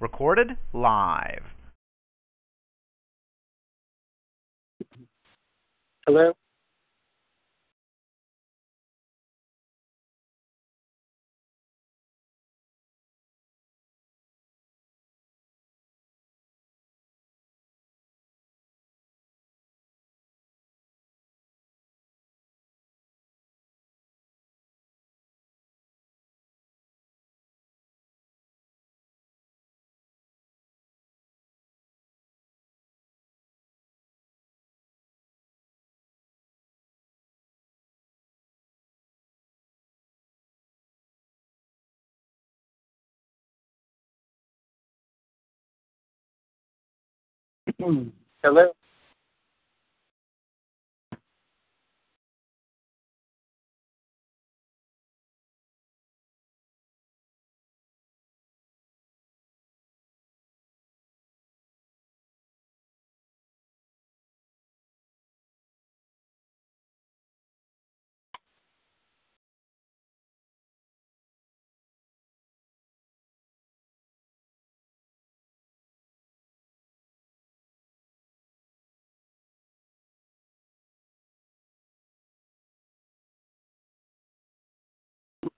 Recorded live. Hello? Hello?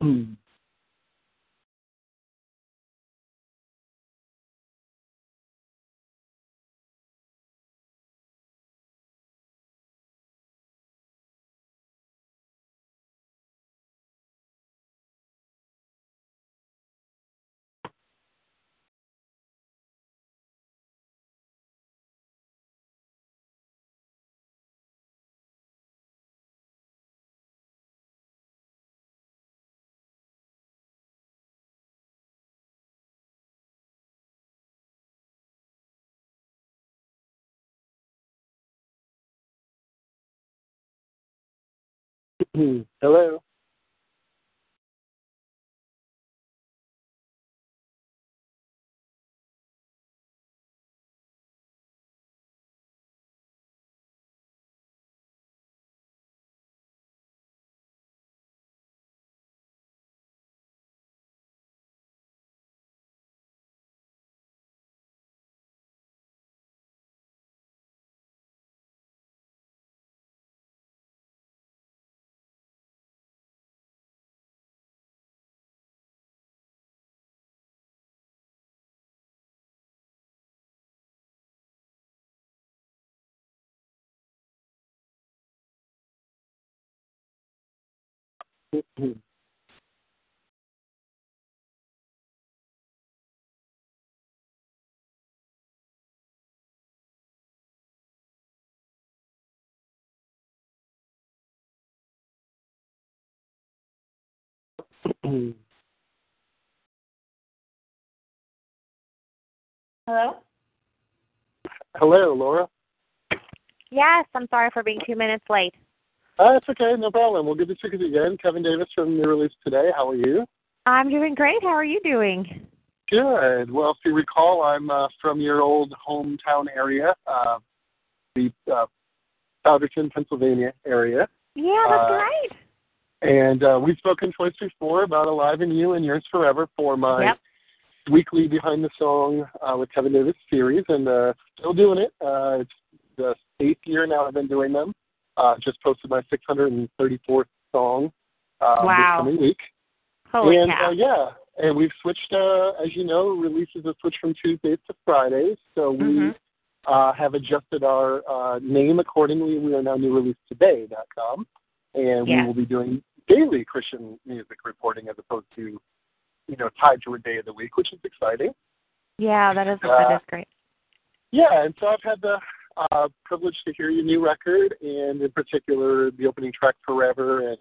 Mm. Hmm. Hello? Hello? Hello, Laura? Yes, I'm sorry for being two minutes late. Uh, it's okay, no problem. We'll get to tickets again. Kevin Davis from New Release Today. How are you? I'm doing great. How are you doing? Good. Well, if you recall, I'm uh, from your old hometown area, uh, the uh, Souderton, Pennsylvania area. Yeah, that's Uh, great. And uh, we've spoken twice before about Alive in You and Yours Forever for my Yep. weekly Behind the Song uh, with Kevin Davis series, and uh, still doing it. Uh, it's the eighth year now I've been doing them. Uh, just posted my 634th song uh, Wow. this coming week. Holy and cow. uh, yeah, and we've switched, uh, as you know, releases have switched from Tuesdays to Fridays. So we Mhm. uh, have adjusted our uh, name accordingly. We are now newreleasetoday.com, and Yeah. we will be doing daily Christian music reporting as opposed to, you know, tied to a day of the week, which is exciting. Yeah, that is Uh, that is great. Yeah, and so I've had the uh, privilege to hear your new record, and in particular the opening track "Forever," and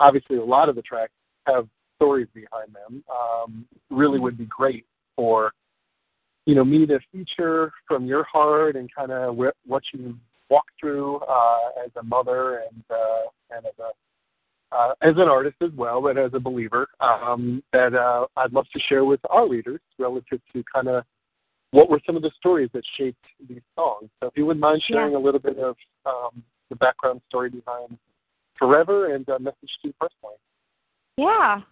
obviously a lot of the tracks have stories behind them. Um, really would be great for you know me to feature from your heart and kind of wh- what you walk through uh, as a mother and uh, and as a uh, as an artist as well, but as a believer, um, that uh, I'd love to share with our readers relative to kind of what were some of the stories that shaped these songs. So if you wouldn't mind sharing Yeah. a little bit of um, the background story behind Forever and a message to you personally. Yeah.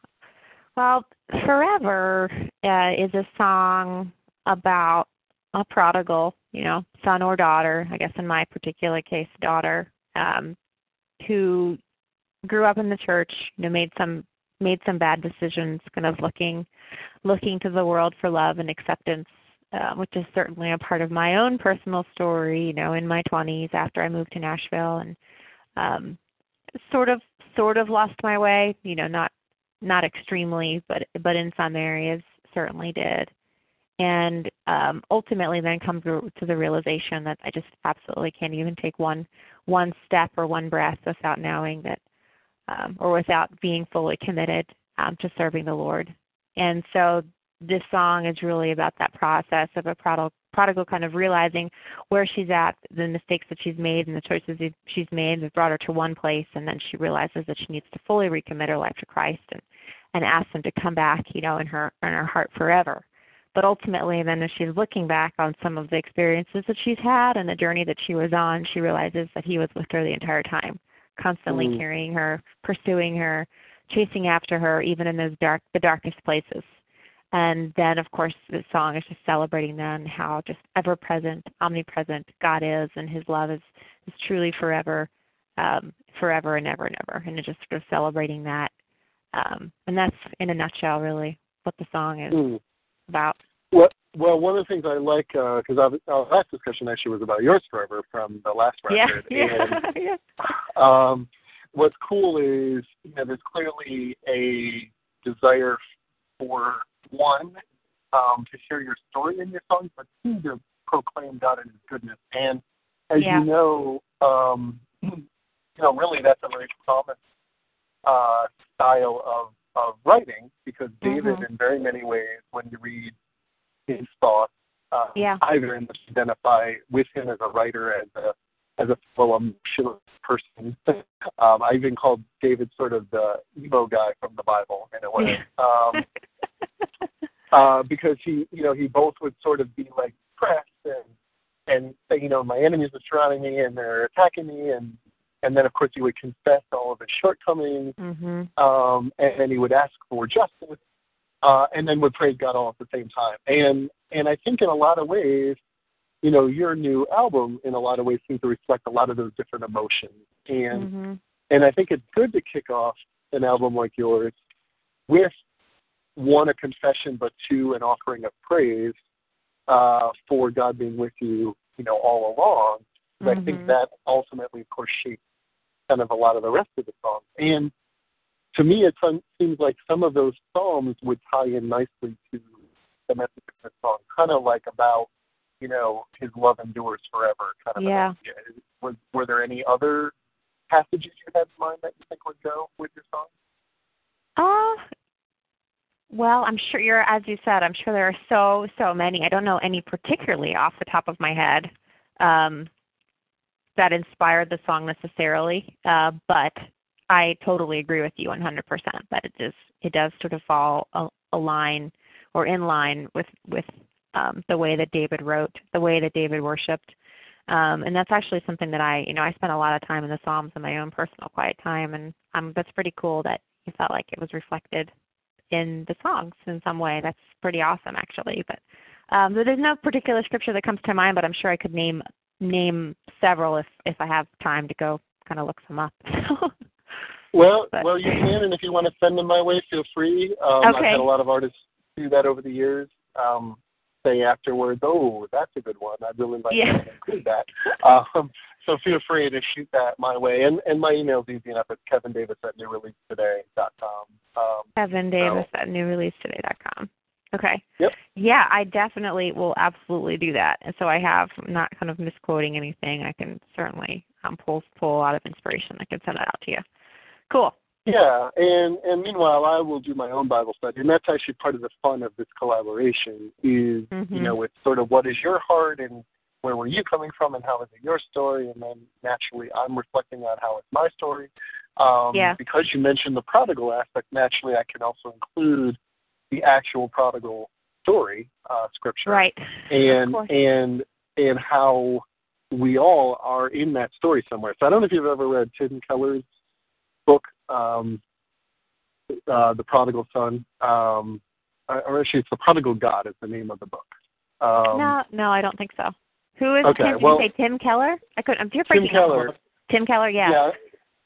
Well, Forever uh, is a song about a prodigal, you know, son or daughter, I guess in my particular case, daughter, um, who grew up in the church, you know, made some made some bad decisions, kind of looking looking to the world for love and acceptance, uh, which is certainly a part of my own personal story, you know, in my 20s after I moved to Nashville and um sort of sort of lost my way, you know, not not extremely, but but in some areas certainly did. And um ultimately then come to, to the realization that I just absolutely can't even take one one step or one breath without knowing that um, or without being fully committed um, to serving the Lord. And so this song is really about that process of a prodigal, prodigal kind of realizing where she's at, the mistakes that she's made, and the choices she's made that brought her to one place, and then she realizes that she needs to fully recommit her life to Christ and and ask Him to come back, you know, in her in her heart forever. But ultimately, then as she's looking back on some of the experiences that she's had and the journey that she was on, she realizes that He was with her the entire time constantly mm. carrying her, pursuing her, chasing after her, even in those dark, the darkest places. And then, of course, the song is just celebrating then how just ever present, omnipresent God is, and His love is is truly forever, um, forever and ever and ever. And it's just sort of celebrating that. Um, and that's in a nutshell, really, what the song is mm. about. Well, well, one of the things I like because uh, our last discussion actually was about yours forever from the last record. Yeah, yeah, yeah. Um, what's cool is you know there's clearly a desire for one um, to share your story in your songs, but two to proclaim God and His goodness. And as yeah. you know, um, you know, really that's a very common uh, style of of writing because David, mm-hmm. in very many ways, when you read his thoughts. Uh, yeah. I very much identify with him as a writer, as a as a fellow emotional person. um, I even called David sort of the emo guy from the Bible in a way. Um, uh, because he, you know, he both would sort of be like pressed and and say, you know, my enemies are surrounding me and they're attacking me, and and then of course he would confess all of his shortcomings, mm-hmm. um, and then he would ask for justice, uh, and then would praise God all at the same time. And and I think in a lot of ways, you know, your new album in a lot of ways seems to reflect a lot of those different emotions. And mm-hmm. and I think it's good to kick off an album like yours with one a confession, but two an offering of praise uh, for God being with you, you know, all along. Mm-hmm. I think that ultimately, of course, shapes kind of a lot of the rest of the song. And to me, it seems like some of those psalms would tie in nicely to the message of the song, kind of like about, you know, his love endures forever. Kind of. Yeah. Was were there any other passages you had in mind that you think would go with your song? Uh, well, I'm sure you're, as you said, I'm sure there are so, so many. I don't know any particularly off the top of my head um, that inspired the song necessarily, uh, but I totally agree with you 100% that it does it does sort of fall a, line or in line with with um, the way that David wrote, the way that David worshipped, um, and that's actually something that I you know I spent a lot of time in the Psalms in my own personal quiet time, and um, that's pretty cool that you felt like it was reflected in the songs in some way. That's pretty awesome actually, but. Um, there's no particular scripture that comes to mind, but I'm sure I could name name several if if I have time to go kind of look some up. Well, but. well, you can, and if you want to send them my way, feel free. Um, okay. I've had a lot of artists do that over the years. Um, say afterwards, "Oh, that's a good one. I'd really like yeah. to include that." Um, so feel free to shoot that my way, and and my email is easy enough. It's Kevin Davis at newreleasetoday.com. Um, Kevin Davis so. at newreleasetoday.com. Okay. Yep. Yeah, I definitely will absolutely do that. And so I have I'm not kind of misquoting anything. I can certainly um, pull pull a lot of inspiration. I can send that out to you. Cool. Yeah, and and meanwhile, I will do my own Bible study, and that's actually part of the fun of this collaboration. Is mm-hmm. you know, it's sort of what is your heart and where were you coming from and how is it your story, and then naturally I'm reflecting on how it's my story. Um, yeah. Because you mentioned the prodigal aspect, naturally I can also include the actual prodigal story, uh, scripture, right? And and and how we all are in that story somewhere. So I don't know if you've ever read Tim Keller's book. Um, uh, the prodigal son, um, or actually, it's the prodigal God is the name of the book. Um, no, no, I don't think so. Who is Okay, Tim? Did well- you say Tim Keller? I could. I'm you're Tim Keller. Tim Keller, yeah. yeah,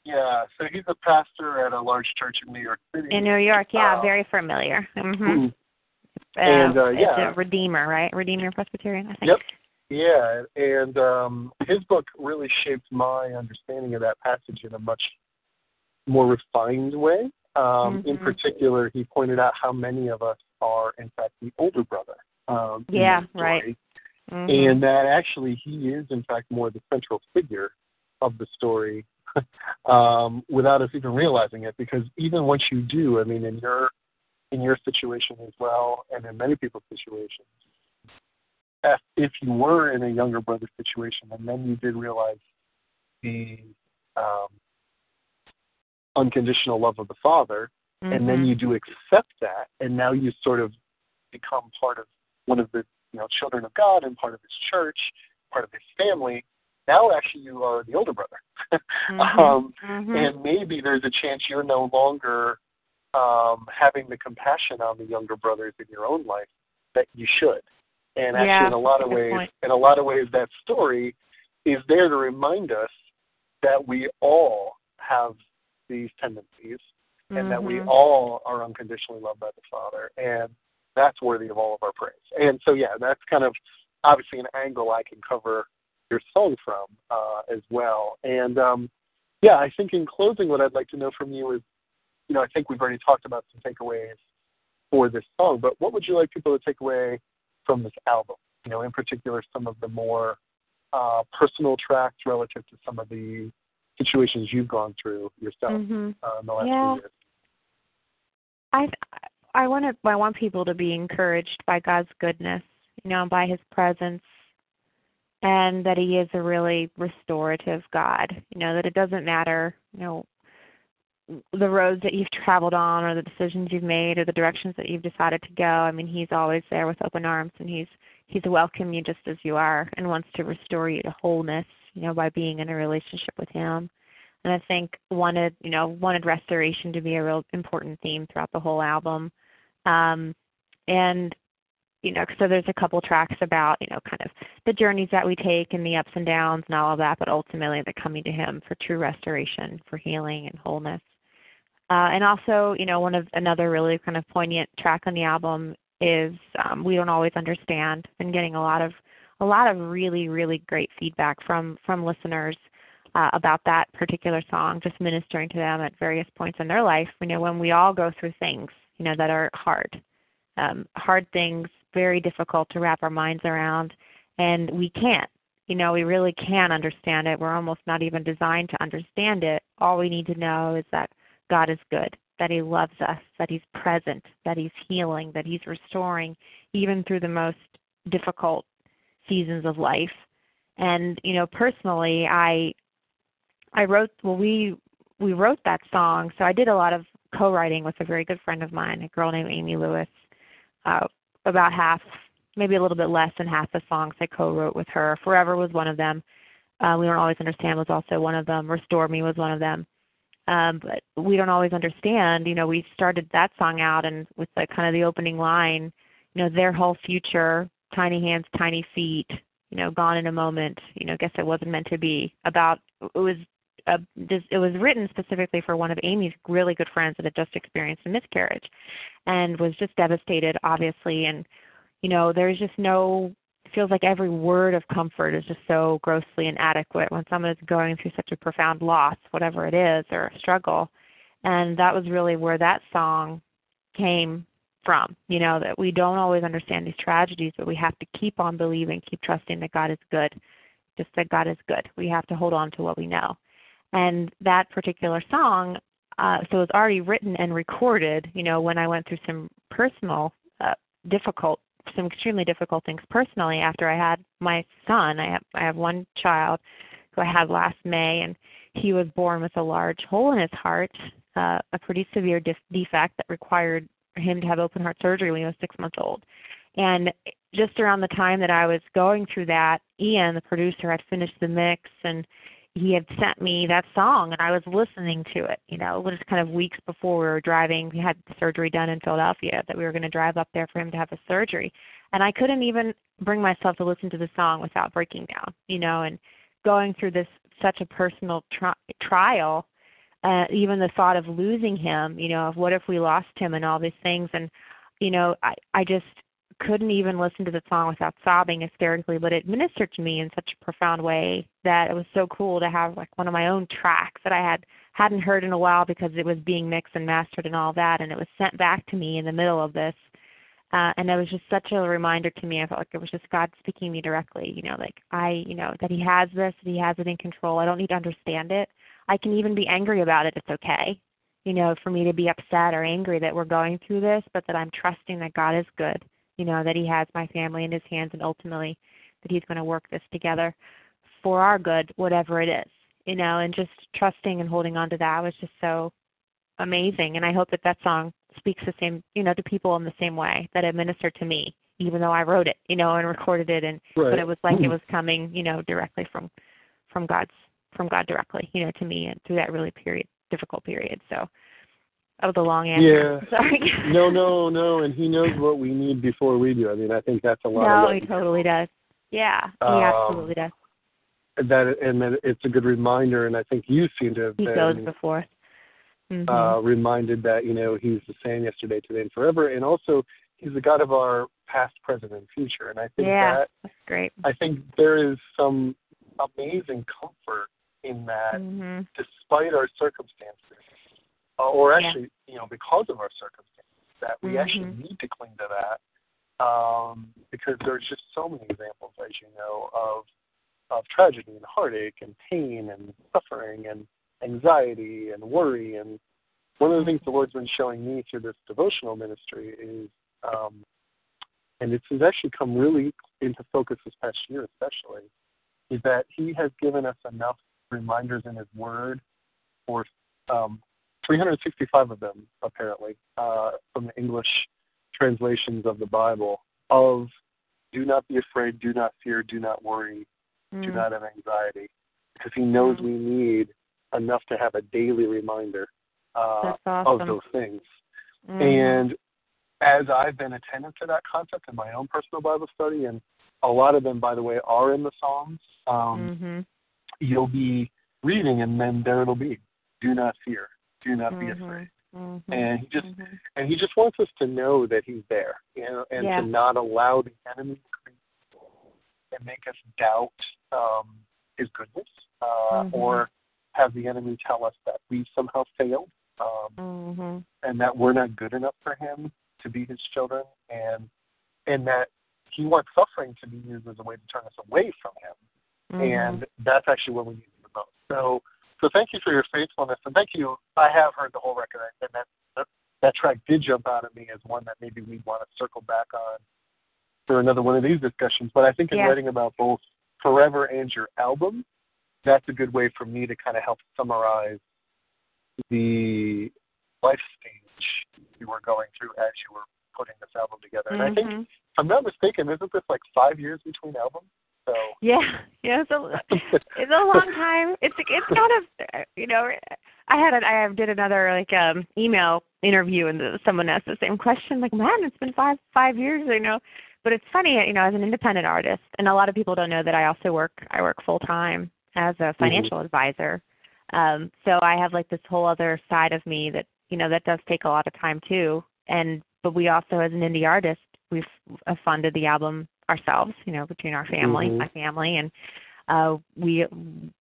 yeah. So he's a pastor at a large church in New York City. In New York, yeah, Uh, very familiar. hmm Hmm. And, uh, it's yeah. a Redeemer, right? Redeemer Presbyterian, I think. Yep. Yeah, and um, his book really shaped my understanding of that passage in a much more refined way. Um, In Mhm. particular, he pointed out how many of us are, in fact, the older brother. Um, Yeah, right. Mhm. And that actually he is, in fact, more the central figure of the story um, without us even realizing it. Because even once you do, I mean, in your in your situation as well, and in many people's situations, if, if you were in a younger brother situation and then you did realize the um, unconditional love of the father, and then Mhm. you do accept that, and now you sort of become part of one of the you know children of God and part of His church, part of His family. Now, actually, you are the older brother, Mhm. um, Mhm. and maybe there's a chance you're no longer um, having the compassion on the younger brothers in your own life that you should. And actually, Yeah, in a lot of ways, point. in a lot of ways, that story is there to remind us that we all have these tendencies and that we Mhm. all are unconditionally loved by the Father, and that's worthy of all of our praise. And so, yeah, that's kind of obviously an angle I can cover your song from uh, as well. And um, yeah, I think in closing, what I'd like to know from you is, you know, I think we've already talked about some takeaways for this song, but what would you like people to take away from this album? You know, in particular, some of the more uh, personal tracks relative to some of the situations you've gone through yourself Mhm. uh, in the last Yeah. few years. I I want to I want people to be encouraged by God's goodness, you know, and by His presence, and that He is a really restorative God. You know that it doesn't matter, you know, the roads that you've traveled on, or the decisions you've made, or the directions that you've decided to go. I mean, He's always there with open arms, and He's He's welcome you just as you are, and wants to restore you to wholeness. You know, by being in a relationship with Him and I think wanted you know wanted restoration to be a real important theme throughout the whole album. Um, and you know, so there's a couple tracks about you know kind of the journeys that we take and the ups and downs and all of that, but ultimately the coming to Him for true restoration, for healing and wholeness. Uh, and also, you know, one of another really kind of poignant track on the album is um, "We Don't Always Understand." Been getting a lot of a lot of really really great feedback from from listeners uh, about that particular song, just ministering to them at various points in their life. You know, when we all go through things, you know, that are hard, um, hard things, very difficult to wrap our minds around, and we can't. You know, we really can't understand it. We're almost not even designed to understand it. All we need to know is that God is good, that He loves us, that He's present, that He's healing, that He's restoring, even through the most difficult seasons of life. And you know, personally, I I wrote well we we wrote that song. So I did a lot of co-writing with a very good friend of mine, a girl named Amy Lewis. Uh, about half, maybe a little bit less than half the songs I co-wrote with her. Forever was one of them. Uh, we don't always understand was also one of them. Restore Me was one of them. Um, but we don't always understand. You know, we started that song out and with the kind of the opening line, you know, their whole future, tiny hands, tiny feet, you know, gone in a moment. You know, guess it wasn't meant to be. About it was this, it was written specifically for one of Amy's really good friends that had just experienced a miscarriage, and was just devastated, obviously. And you know, there's just no. It feels like every word of comfort is just so grossly inadequate when someone is going through such a profound loss, whatever it is, or a struggle. And that was really where that song came from. You know, that we don't always understand these tragedies, but we have to keep on believing, keep trusting that God is good. Just that God is good. We have to hold on to what we know. And that particular song, uh, so it was already written and recorded, you know, when I went through some personal, uh, difficult, some extremely difficult things personally after I had my son. I have, I have one child who I had last May, and he was born with a large hole in his heart, uh, a pretty severe def- defect that required him to have open heart surgery when he was six months old. And just around the time that I was going through that, Ian, the producer, had finished the mix and he had sent me that song and I was listening to it, you know, it was kind of weeks before we were driving. We had surgery done in Philadelphia that we were going to drive up there for him to have the surgery. And I couldn't even bring myself to listen to the song without breaking down, you know, and going through this such a personal tri- trial, uh, even the thought of losing him, you know, of what if we lost him and all these things. And, you know, I, I just couldn't even listen to the song without sobbing hysterically, but it ministered to me in such a profound way that it was so cool to have like one of my own tracks that I had hadn't heard in a while because it was being mixed and mastered and all that and it was sent back to me in the middle of this. Uh and it was just such a reminder to me. I felt like it was just God speaking to me directly, you know, like I, you know, that he has this, that he has it in control. I don't need to understand it. I can even be angry about it. It's okay. You know, for me to be upset or angry that we're going through this, but that I'm trusting that God is good you know, that he has my family in his hands and ultimately that he's going to work this together for our good, whatever it is, you know, and just trusting and holding on to that was just so amazing. And I hope that that song speaks the same, you know, to people in the same way that it ministered to me, even though I wrote it, you know, and recorded it, and right. but it was like it was coming, you know, directly from from God's from God directly, you know, to me and through that really period difficult period. So of the long answer. Yeah. Sorry. no, no, no. And he knows what we need before we do. I mean, I think that's a lot. No, he totally does. Yeah, he um, absolutely does. That and that it's a good reminder, and I think you seem to have He been goes before. Mm-hmm. uh, reminded that you know he's the same yesterday, today, and forever, and also he's the God of our past, present, and future. And I think yeah, that that's great. I think there is some amazing comfort in that, Mm-hmm. despite our circumstances, uh, or Yeah. actually, you know, because of our circumstances, that we actually Mhm. need to cling to that, um, because there's just so many examples, as you know, of of tragedy and heartache and pain and suffering and anxiety and worry. And one of the things the Lord's been showing me through this devotional ministry is, um, and it's, it's actually come really into focus this past year, especially, is that He has given us enough reminders in His Word for um, 365 of them, apparently, uh, from the English translations of the Bible, of do not be afraid, do not fear, do not worry, do Mm. not have anxiety, because He knows Mm. we need enough to have a daily reminder uh, awesome. of those things. Mhm. And as I've been attentive to that concept in my own personal Bible study, and a lot of them, by the way, are in the Psalms, um, Mhm. you'll be reading, and then there it'll be, "Do not fear, do not be Mhm. afraid." Mhm. And he just Mhm. and he just wants us to know that he's there, you know, and Yeah. to not allow the enemy to and make us doubt um, his goodness, uh, Mhm. or have the enemy tell us that we somehow failed, um, Mhm. and that we're not good enough for him to be his children, and and that he wants suffering to be used as a way to turn us away from him Mhm. and that's actually what we need the most. So, so thank you for your faithfulness, and thank you. I have heard the whole record, and that that, that track did jump out at me as one that maybe we want to circle back on for another one of these discussions. But I think in Yeah. writing about both Forever and your album, that's a good way for me to kind of help summarize the life stage you were going through as you were putting this album together. And I think, Mhm. if I'm not mistaken, isn't this like five years between albums? So. Yeah, yeah, it's a it's a long time. It's it's kind of you know, I had a, I did another like um email interview and someone asked the same question like, man, it's been five five years, you know. But it's funny, you know, as an independent artist, and a lot of people don't know that I also work I work full time as a financial advisor. Um, so I have like this whole other side of me that you know that does take a lot of time too. And but we also, as an indie artist, we've uh, funded the album ourselves, you know, between our family, Mhm. my family, and uh, we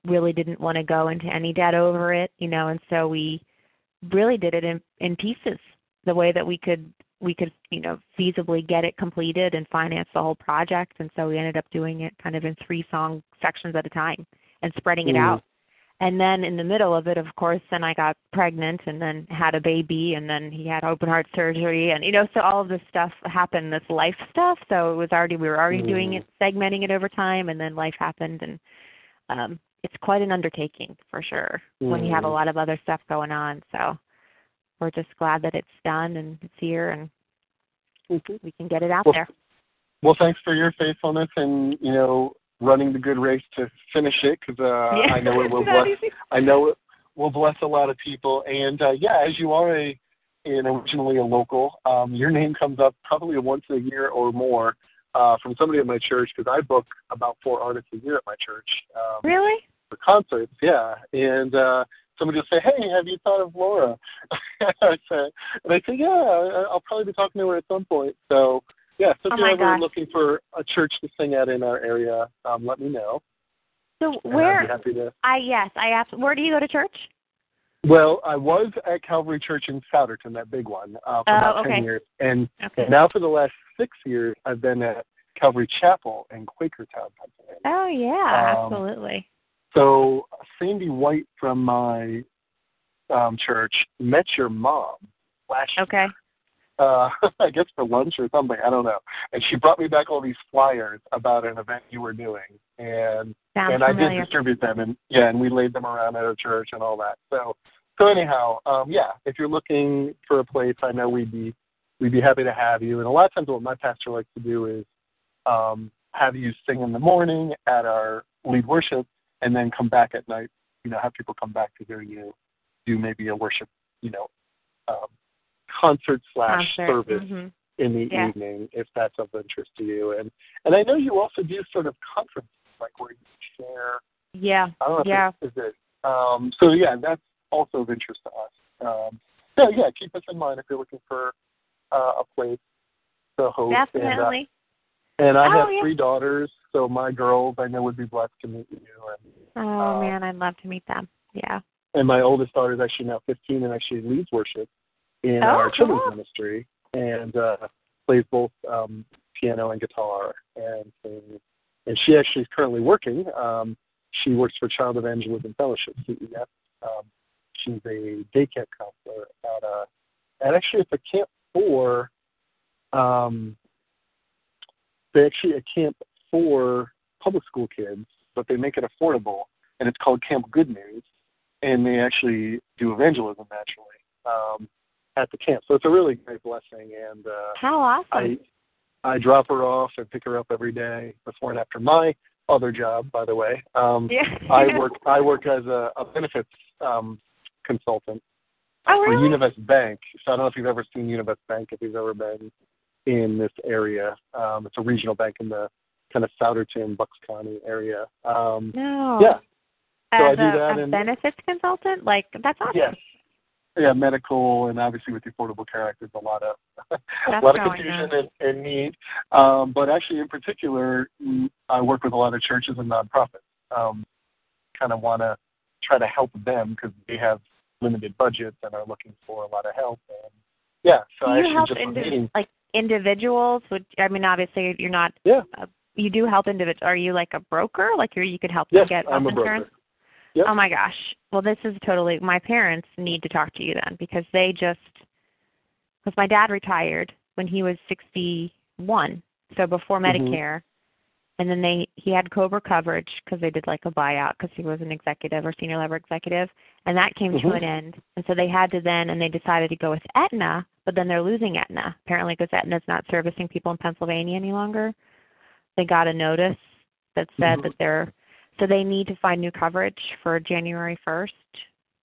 really didn't want to go into any debt over it, you know, and so we really did it in in pieces, the way that we could we could you know feasibly get it completed and finance the whole project, and so we ended up doing it kind of in three song sections at a time and spreading it Mhm. out. And then in the middle of it, of course, then I got pregnant and then had a baby and then he had open heart surgery and you know, so all of this stuff happened, this life stuff. So it was already we were already doing Mm. it, segmenting it over time and then life happened and um it's quite an undertaking for sure when you have a Mm. lot of other stuff going on. So we're just glad that it's done and it's here and Mhm. we can get it out Well, there. Well, thanks for your faithfulness, and you know, running the good race to finish it because uh, yeah. I know it will bless. I know it will bless a lot of people. And uh, yeah, as you are a an originally a local, um, your name comes up probably once a year or more uh, from somebody at my church because I book about four artists a year at my church um, Really? for concerts. Yeah, and uh, somebody will say, "Hey, have you thought of Laura?" I say, and I say, "Yeah, I'll probably be talking to her at some point." So yeah, so if Oh you're ever gosh. looking for a church to sing at in our area, um, let me know. So and I'd be where? happy to. I yes, I asked. Where do you go to church? Well, I was at Calvary Church in Souderton, that big one, uh, for Oh, about okay. ten years, and Okay. now for the last six years, I've been at Calvary Chapel in Quakertown, Pennsylvania. Oh yeah, Um, absolutely. So Sandy White from my um, church met your mom last year, Okay. Uh, I guess for lunch or something. I don't know. And she brought me back all these flyers about an event you were doing, and Sounds and I did distribute them, and yeah, and we laid them around at our church and all that. So so anyhow, um, yeah, if you're looking for a place, I know we'd be we'd be happy to have you. And a lot of times, what my pastor likes to do is um, have you sing in the morning at our lead worship, and then come back at night. You know, have people come back to hear you do maybe a worship, you know, um, concert slash service Mhm. in the Yeah. evening if that's of interest to you. And and I know you also do sort of conferences like where you share. Yeah. I don't know Yeah. if is it. Um, so yeah, that's also of interest to us. Um, so yeah, keep us in mind if you're looking for uh, a place to host. Definitely. And, uh, and I Oh, have yeah. three daughters, so my girls I know would be blessed to meet you. And oh uh, man, I'd love to meet them. Yeah. and my oldest daughter is actually now 15 and actually leads worship in Oh, our children's cool. ministry and uh, plays both um, piano and guitar and. And she actually is currently working. Um, she works for Child Evangelism Fellowship (CEF). Um, she's a day camp counselor at a, and actually it's a camp for, um, they actually a camp for public school kids, but they make it affordable, and it's called Camp Good News and they actually do evangelism naturally um, at the camp. So it's a really great blessing, and uh, How awesome. I I drop her off and pick her up every day before and after my other job. By the way, um, yeah. I work I work as a, a benefits um, consultant Oh for really? Univest Bank. So I don't know if you've ever seen Univest Bank, if you've ever been in this area. Um, it's a regional bank in the kind of Souderton, Bucks County area. Um, no. Yeah. So I As do a, that a and- benefits consultant, like that's awesome. Yes. Yeah, medical and obviously with the Affordable Care Act, there's a lot of a lot of confusion and, and need. Um, but actually, in particular, mm, I work with a lot of churches and nonprofits. Um, kind of want to try to help them because they have limited budgets and are looking for a lot of help. And yeah, so Do I you actually help just was indi- meeting. like individuals? Would I mean obviously you're not. Yeah. Uh, you do help individuals. Are you like a broker? Like you're, you could help Yes, them get I'm health insurance? Yep. Oh my gosh. Well, this is totally. My parents need to talk to you then because they just. Because my dad retired when he was 61, so before Mhm. Medicare, and then they he had Cobra coverage because they did like a buyout because he was an executive or senior level executive, and that came to Mhm. an end. And so they had to then, and they decided to go with Aetna, but then they're losing Aetna apparently because Aetna's not servicing people in Pennsylvania any longer. They got a notice that said Mhm. that they're so they need to find new coverage for January 1st.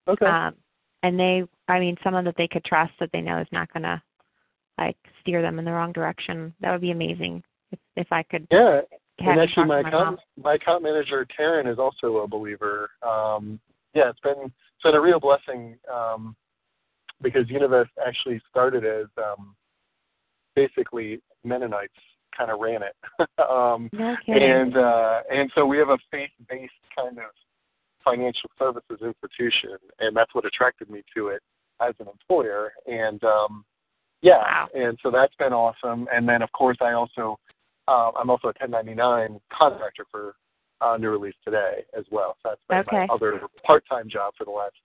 Okay. Um, and they, I mean, someone that they could trust that they know is not going to like steer them in the wrong direction. That would be amazing if if I could yeah, and actually my to my mom. account my account manager Taryn is also a believer. Um, yeah, it's been it's been a real blessing um, because Univest actually started as um, basically Mennonites kind of ran it, um, No and uh, and so we have a faith based kind of financial services institution, and that's what attracted me to it as an employer. And um, yeah, Wow. and so that's been awesome. And then of course I also uh, I'm also a 1099 contractor for uh, New Release Today as well. So that's been Okay. my other part-time job for the last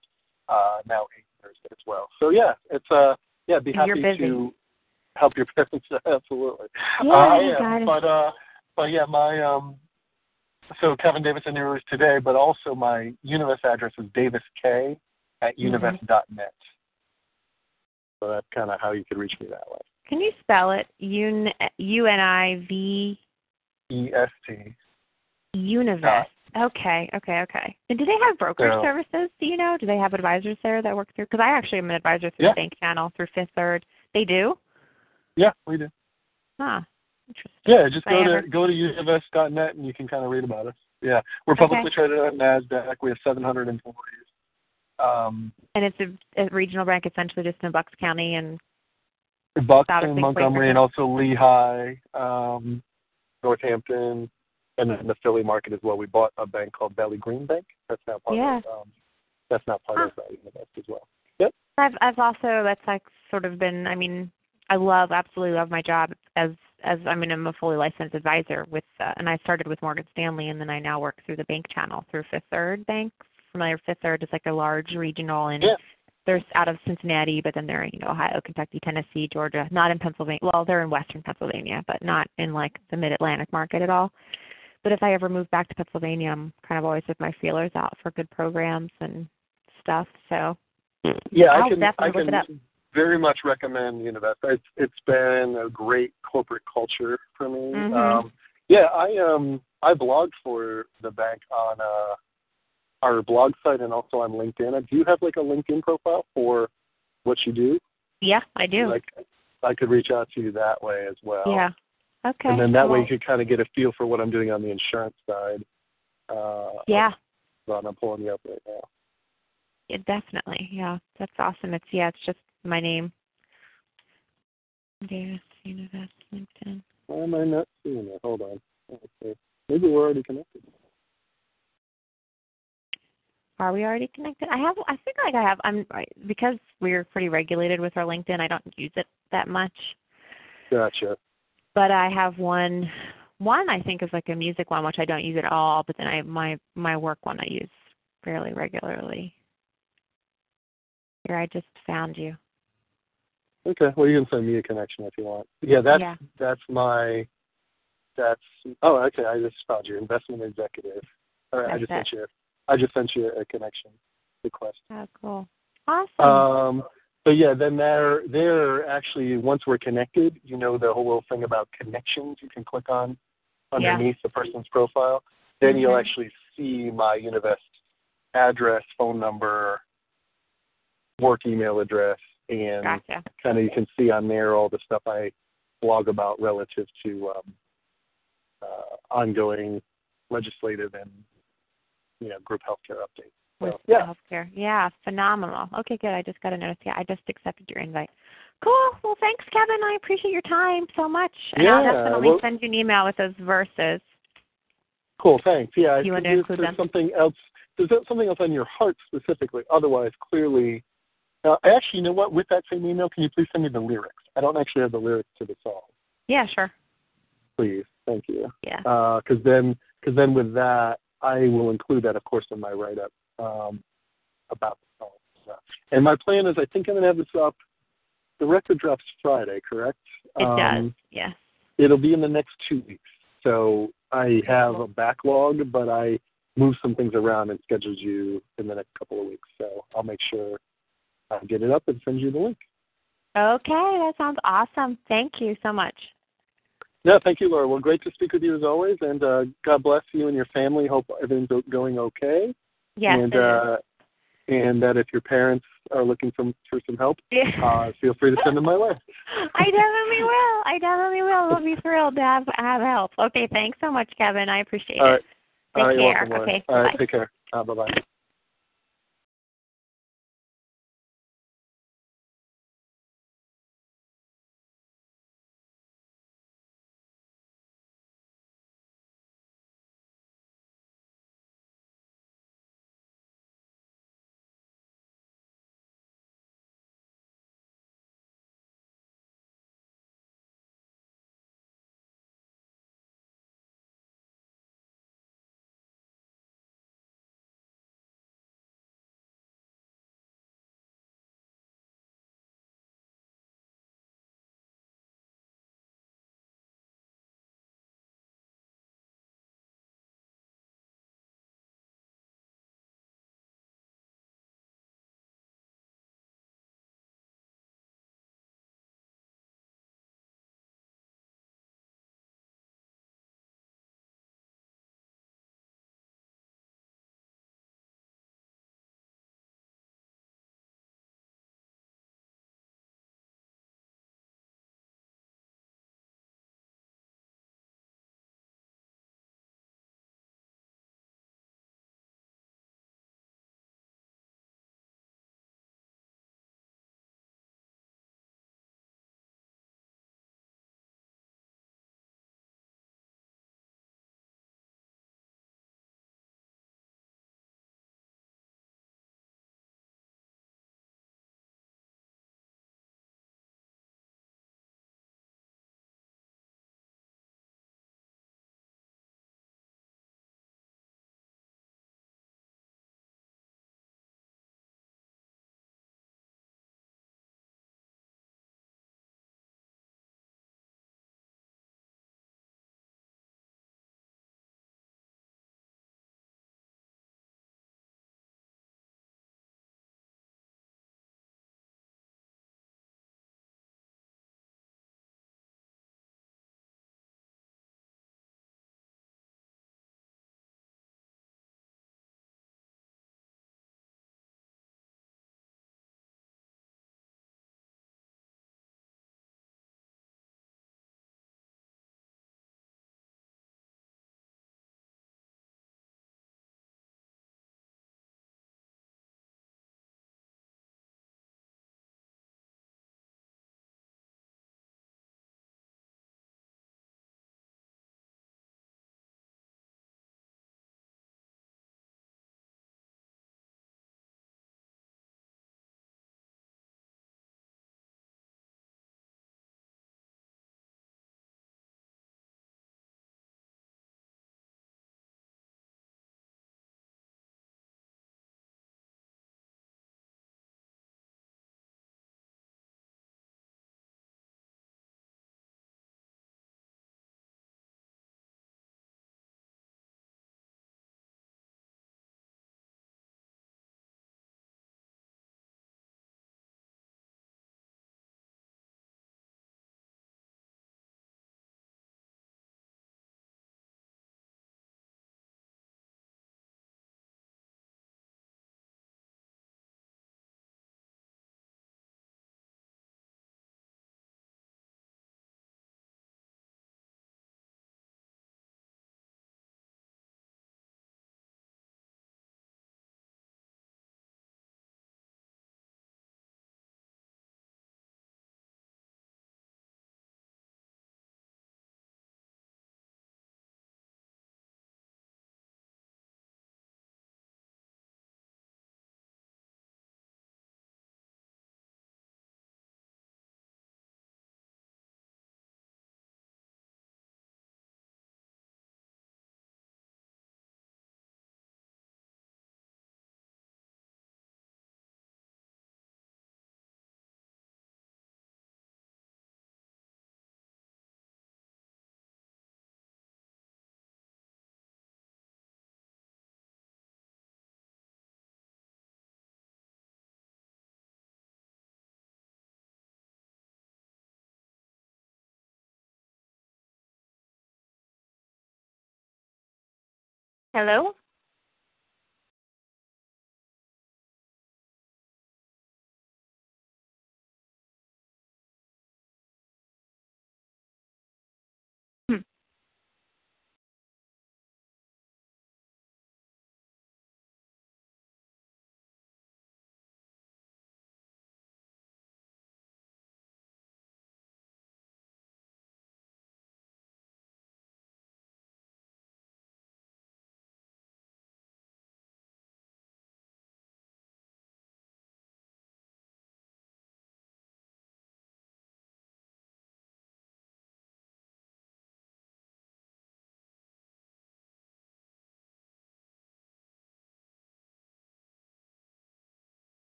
uh, now eight years as well. So yeah, it's uh yeah, be happy to help your parents. Absolutely. Yeah, you am. But uh, but yeah, my um, so Kevin Davidson New Release Today, but also my Univest address is Davis K at Mhm. univest.net. So that's kind of how you could reach me that way. Can you spell it? Un U N I V E S T Univest. Okay, okay, okay. And do they have brokerage Yeah. services? Do you know? Do they have advisors there that work through? Because I actually am an advisor through Yeah. the bank channel through Fifth Third. They do? Yeah, we do. Huh. Interesting. Yeah, just go I to ever- go to univest.net and you can kind of read about us. Yeah, we're Okay. publicly traded on Nasdaq. We have 700 employees. Um, And it's a, a regional bank essentially just in Bucks County and Buxton, big Montgomery, and also Lehigh, um, Northampton, and then the Philly market as well. We bought a bank called Valley Green Bank. That's now part Yeah. of um, that's not part Huh. of Univest as well. Yep. I've I've also that's like sort of been I mean I love absolutely love my job as as I mean I'm a fully licensed advisor with uh, and I started with Morgan Stanley and then I now work through the bank channel through Fifth Third Bank. Familiar Fifth Third is like a large regional and Yeah. they're out of Cincinnati but then they're you know Ohio, Kentucky, Tennessee, Georgia, not in Pennsylvania. Well, they're in western Pennsylvania, but not in like the mid Atlantic market at all. But if I ever move back to Pennsylvania, I'm kind of always with my feelers out for good programs and stuff. So Yeah, I'll I can. definitely I look can it up. Very much recommend Univest. It's it's been a great corporate culture for me. Mhm. Um, yeah, I um I blogged for the bank on uh our blog site and also on LinkedIn. Do you have like a LinkedIn profile for what you do? yeah, I do. Like I could reach out to you that way as well. Yeah. Okay. And then that way you could kind of get a feel for what I'm doing on the insurance side. Uh, Yeah. On, I'm pulling you up right now. yeah, definitely. Yeah, that's awesome. It's yeah, it's just my name. Davis Univest LinkedIn. Why am I not seeing it? Hold on. Okay. Maybe we're already connected. Are we already connected? I have. I think like I have. I'm because we're pretty regulated with our LinkedIn. I don't use it that much, Gotcha. but I have one. One I think is like a music one, which I don't use at all. But then I my my work one I use fairly regularly. Here, I just found you. Okay. Well, you can send me a connection if you want. Yeah, that's Yeah. that's my. That's oh okay. I just found you, investment executive. All right, I just it. sent you. I just sent you a connection request. Oh, cool. Awesome. Um, but yeah, then there, there actually once we're connected, you know the whole little thing about connections you can click on Yeah. underneath the person's profile. Then you'll Mhm. actually see my Univest address, phone number, work email address, and gotcha. kind of you can see on there all the stuff I blog about relative to um, uh, ongoing legislative and you know group healthcare updates. with So, yeah. healthcare. Yeah, phenomenal. Okay, good. I just got a notice. Yeah, I just accepted your invite. Cool. Well, thanks, Kevin. I appreciate your time so much. And I'll definitely well- send you an email with those verses. Cool, thanks. Yeah, You want to include them? something else. There's something else on your heart specifically. Otherwise, clearly, uh, actually, you know what? With that same email, can you please send me the lyrics? I don't actually have the lyrics to the song. Yeah, sure. Please, thank you. Yeah. Because then, because then with that, I will include that, of course, in my write-up um, about the song. So- And my plan is, I think I'm going to have this up. The record drops Friday, correct? It Um, does. Yes. It'll be in the next two weeks. So I have a backlog, but I moved some things around and scheduled you in the next couple of weeks. So I'll make sure I get it up and send you the link. Okay, that sounds awesome. Thank you so much. Yeah, thank you, Laura. Well, great to speak with you as always, and uh, God bless you and your family. Hope everything's going okay. Yes. and it uh, and that if your parents are looking for for some help, Yeah. uh, feel free to send them my way. I definitely will. I definitely will. We'll be thrilled to have have help. Okay, thanks so much, Kevin. I appreciate All it. right. Take All right, care. welcome. Okay, All right. bye. Take care. Uh, bye bye. Hello?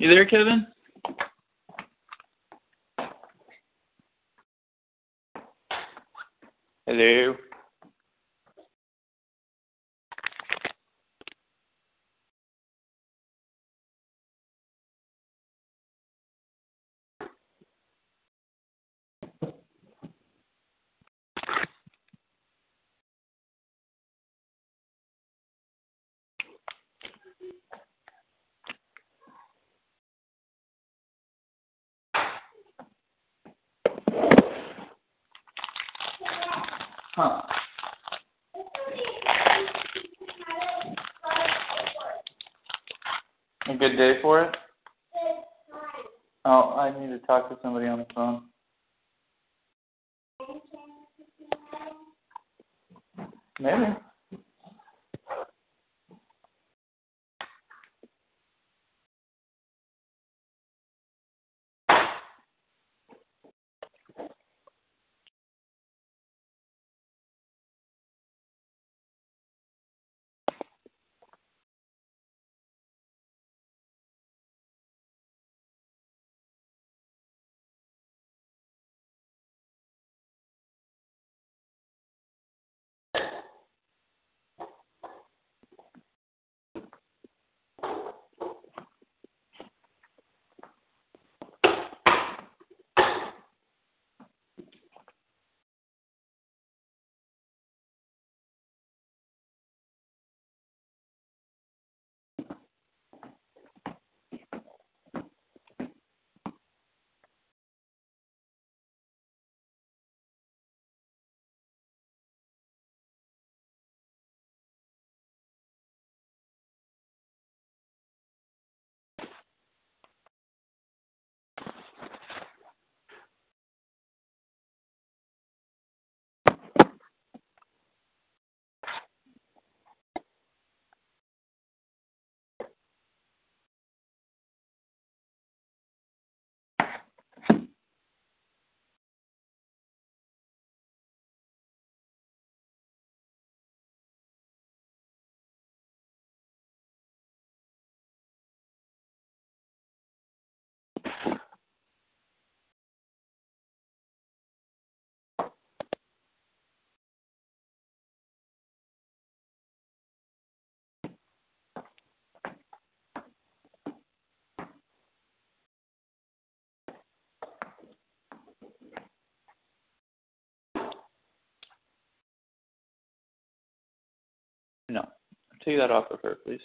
You there, Kevin? Hello. Huh. A good day for it? Oh, I need to talk to somebody on the phone. Take that off of her, please.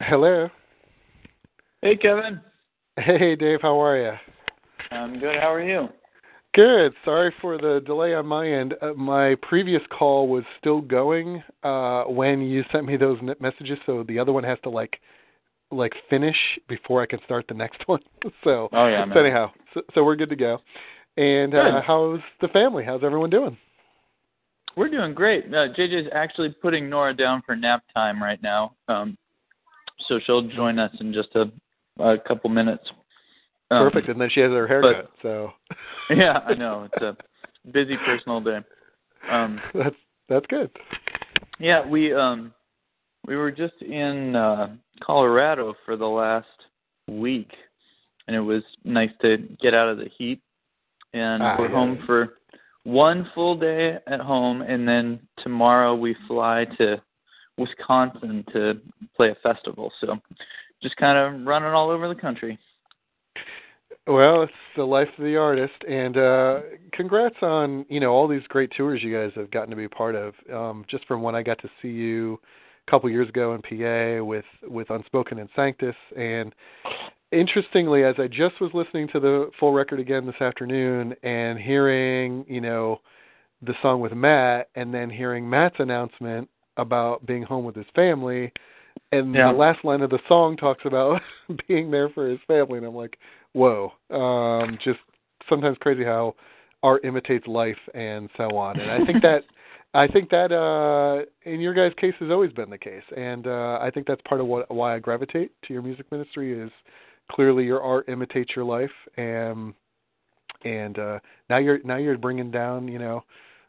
Hello. Hey, Kevin. Hey, Dave. How are you? I'm good. How are you? Good. Sorry for the delay on my end. Uh, my previous call was still going uh, when you sent me those messages, so the other one has to like like finish before I can start the next one. so, oh yeah. So anyhow, so, so we're good to go. And uh, how's the family? How's everyone doing? We're doing great. Uh, JJ's actually putting Nora down for nap time right now, um, so she'll join us in just a, a couple minutes. Um, Perfect, and then she has her haircut. But, so. yeah, I know it's a busy personal day. Um, that's that's good. Yeah, we um we were just in uh Colorado for the last week and it was nice to get out of the heat and ah, we're yeah. home for one full day at home and then tomorrow we fly to Wisconsin to play a festival. So just kind of running all over the country. Well, it's the life of the artist, and uh congrats on you know all these great tours you guys have gotten to be part of. Um, just from when I got to see you a couple years ago in PA with with Unspoken and Sanctus, and interestingly, as I just was listening to the full record again this afternoon and hearing you know the song with Matt, and then hearing Matt's announcement about being home with his family, and Yeah. the last line of the song talks about being there for his family, and I'm like, whoa, um, just sometimes crazy how art imitates life and so on. And I think that I think that uh in your guys' case has always been the case. And uh I think that's part of what why I gravitate to your music ministry is clearly your art imitates your life and and uh, now you're now you're bringing down you know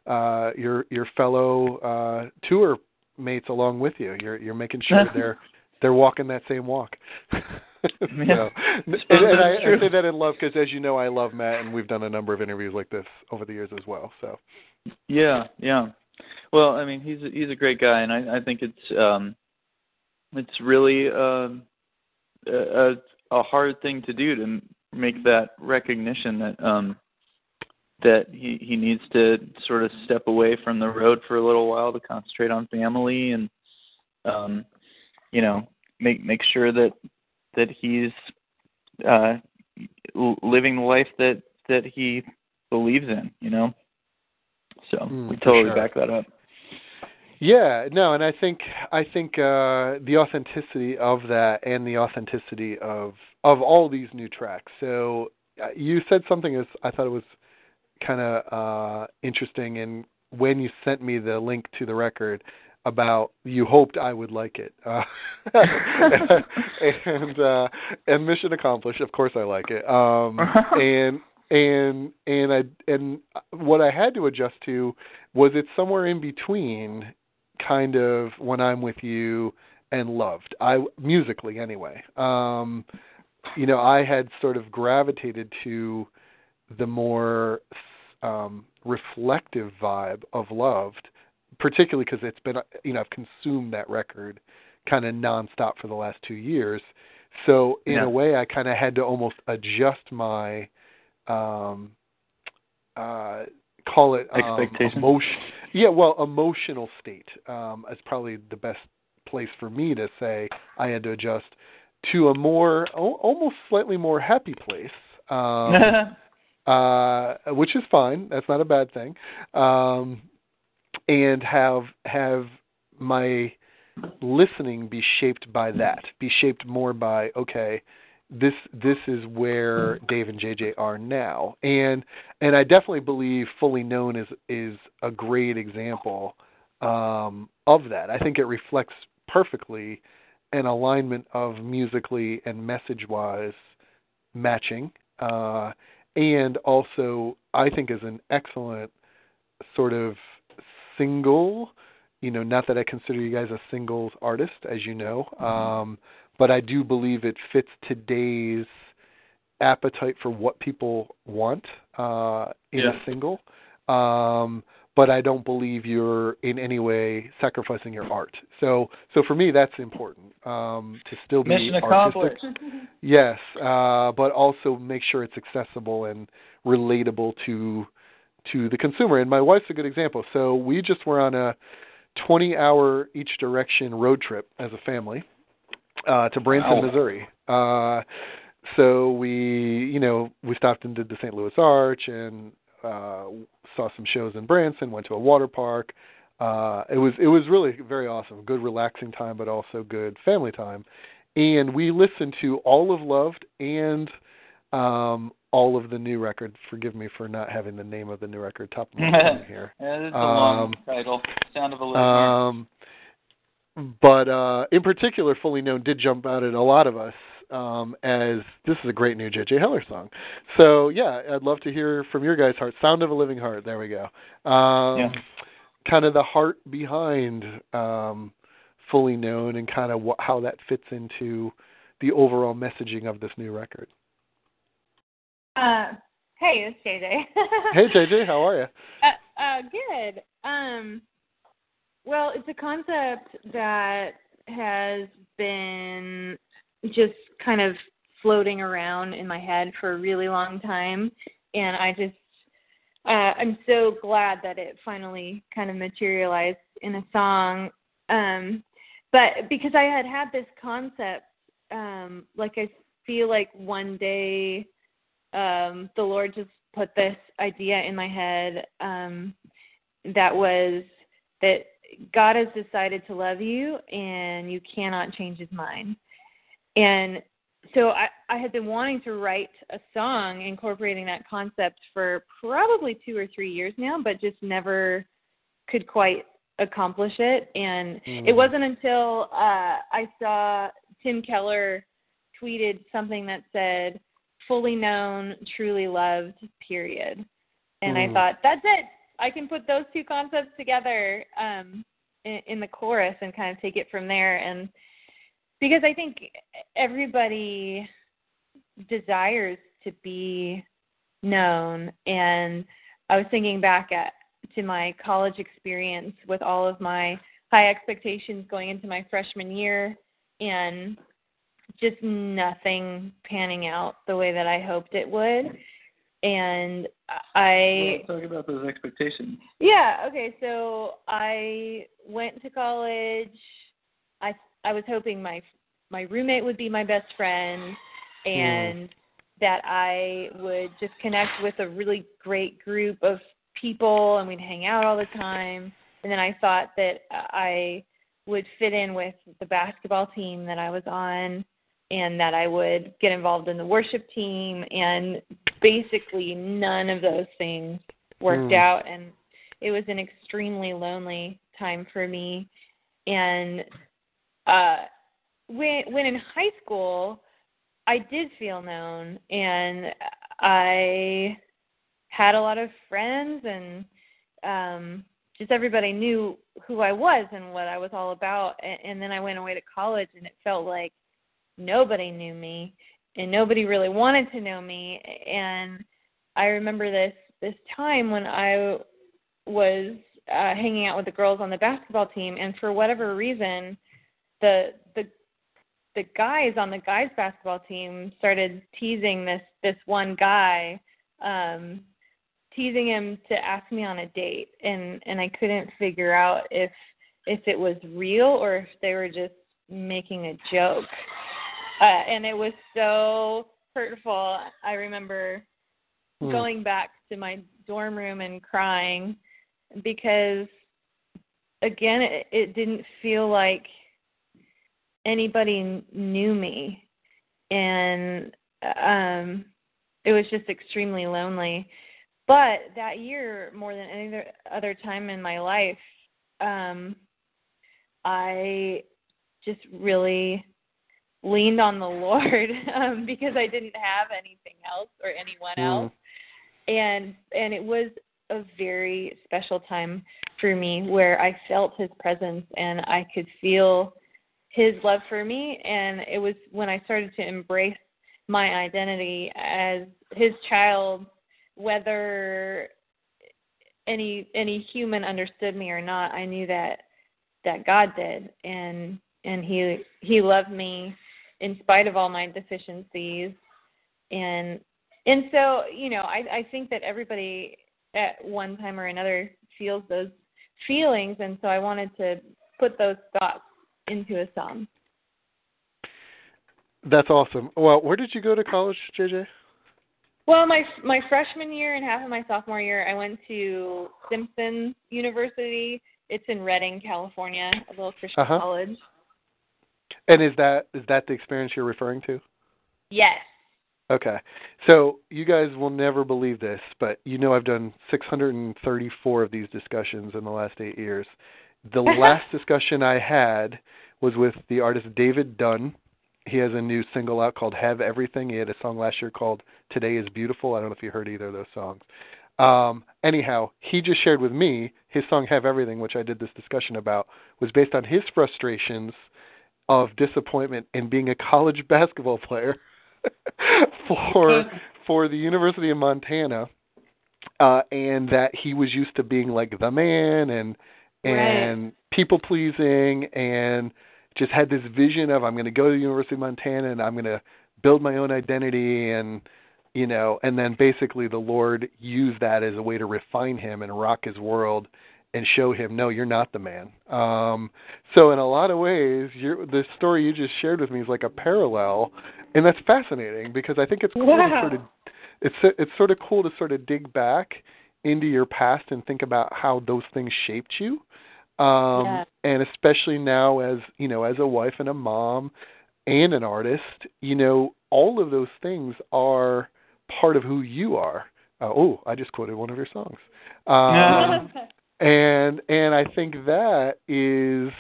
uh, your your fellow uh, tour mates along with you. You're you're making sure they're they're walking that same walk. so, Yeah. and, and I, I say that in love because, as you know, I love Matt, and we've done a number of interviews like this over the years as well. So Yeah, yeah. Well, I mean, he's a, he's a great guy, and I I think it's um it's really um a a hard thing to do to make that recognition that um that he he needs to sort of step away from the road for a little while to concentrate on family and um you know make make sure that that he's uh living the life that that he believes in you know so Mm, we totally sure. back that up Yeah, no, and I think I think uh the authenticity of that and the authenticity of of all these new tracks. So uh, you said something as I thought it was kind of uh interesting and when you sent me the link to the record about you hoped I would like it. Uh and uh and mission accomplished. Of course I like it. Um and and and I and what I had to adjust to was it somewhere in between kind of when I'm with you and loved. I musically anyway. Um you know, I had sort of gravitated to the more um reflective vibe of loved, particularly because it's been you know, I've consumed that record kind of nonstop for the last 2 years. So in Yeah. a way I kind of had to almost adjust my um uh call it um, Expectation? emotion yeah well emotional state um is probably the best place for me to say i had to adjust to a more almost slightly more happy place um uh which is fine that's not a bad thing um and have have my listening be shaped by that be shaped more by okay this this is where Dave and JJ are now, and and I definitely believe Fully Known is is a great example um, of that. I think it reflects perfectly an alignment of musically and message wise matching, uh, and also I think is an excellent sort of single. You know, not that I consider you guys a singles artist, as you know. Um, but I do believe it fits today's appetite for what people want uh, in Yeah. a single. Um, but I don't believe you're in any way sacrificing your art. So, so for me, that's important um, to still be mission artistic. accomplished Yes, uh, but also make sure it's accessible and relatable to to the consumer. And my wife's a good example. So we just were on a 20-hour each direction road trip as a family uh, to Branson, Wow. Missouri. Uh, so we, you know, we stopped and did the St. Louis Arch and uh, saw some shows in Branson. Went to a water park. Uh, it was it was really very awesome. Good relaxing time, but also good family time. And we listened to all of Loved and um, all of the new record. Forgive me for not having the name of the new record top of my mind here. yeah, it's a long Um, title sound of a living. Um, but uh, in particular, Fully Known did jump out at a lot of us um, as this is a great new J.J. Heller song. So yeah, I'd love to hear from your guys' heart. Sound of a Living Heart. There we go. Um, Yeah. Kind of the heart behind um, Fully Known and kind of wh- how that fits into the overall messaging of this new record. Uh, hey, it's JJ. Hey JJ, how are you? Uh, uh, good. Um, well, it's a concept that has been just kind of floating around in my head for a really long time, and I just uh, I'm so glad that it finally kind of materialized in a song. Um, but because I had had this concept, um, like I feel like one day um, the Lord just put this idea in my head um, that was that God has decided to love you and you cannot change his mind. And so I, I had been wanting to write a song incorporating that concept for probably two or three years now, but just never could quite accomplish it. And it Mm. wasn't until uh, I saw Tim Keller tweeted something that said, fully known, truly loved, period. And Mm. I thought, that's it. I can put those two concepts together um, in, in the chorus and kind of take it from there. And because I think everybody desires to be known. And I was thinking back at to my college experience with all of my high expectations going into my freshman year and just nothing panning out the way that I hoped it would. And I Well, talk about those expectations. yeah, okay. So I went to college. I I was hoping my my roommate would be my best friend and mm. that I would just connect with a really great group of people and we'd hang out all the time. And then I thought that I would fit in with the basketball team that I was on and that I would get involved in the worship team and basically none of those things worked Mm. out and it was an extremely lonely time for me and uh when when in high school I did feel known and I had a lot of friends and um just everybody knew who I was and what I was all about and, and then I went away to college and it felt like nobody knew me and nobody really wanted to know me. And I remember this this time when I was uh hanging out with the girls on the basketball team and for whatever reason the the the guys on the guys basketball team started teasing this this one guy um teasing him to ask me on a date. And and I couldn't figure out if if it was real or if they were just making a joke uh and it was so hurtful. I remember Hmm. going back to my dorm room and crying because again it, it didn't feel like anybody knew me. And um it was just extremely lonely. But that year more than any other- other time in my life um i just really leaned on the lord um because i didn't have anything else or anyone Mm. else. And and it was a very special time for me where I felt his presence and I could feel his love for me. And it was when I started to embrace my identity as his child whether any any human understood me or not I knew that that God did. And and he he loved me in spite of all my deficiencies and and so you know i i think that everybody at one time or another feels those feelings and so i wanted to put those thoughts into a song That's awesome. Well, where did you go to college, JJ? well my my freshman year and half of my sophomore year i went to simpson university it's in redding california a little christian Uh-huh. college And is that is that the experience you're referring to? yes Okay. So you guys will never believe this, but you know I've done 634 of these discussions in the last 8 years. The last discussion I had was with the artist David Dunn. He has a new single out called Have Everything. He had a song last year called Today is Beautiful. I don't know if you heard either of those songs. Um, anyhow, he just shared with me his song Have Everything, which I did this discussion about, was based on his frustrations of disappointment in being a college basketball player for for the University of Montana, uh, and that he was used to being like the man and and people pleasing and just had this vision of I'm going to go to the University of Montana and I'm going to build my own identity and you know and then basically the Lord used that as a way to refine him and rock his world and show him no you're not the man. Um so in a lot of ways you're the story you just shared with me is like a parallel and that's fascinating because I think it's cool to sort of it's it's sort of cool to sort of dig back into your past and think about how those things shaped you. Um Yeah. and especially now as you know as a wife and a mom and an artist you know all of those things are part of who you are. Uh, oh i just quoted one of your songs. Um and and i think that is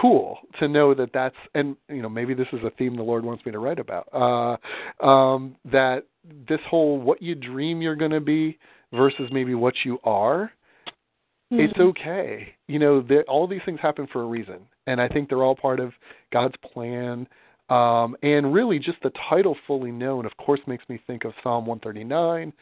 cool to know that that's and you know maybe this is a theme the Lord wants me to write about. Uh, um, that this whole what you dream you're going to be versus maybe what you are. Mm-hmm. It's okay. You know, all these things happen for a reason, and I think they're all part of God's plan. Um, and really, just the title "Fully Known," of course, makes me think of Psalm 139.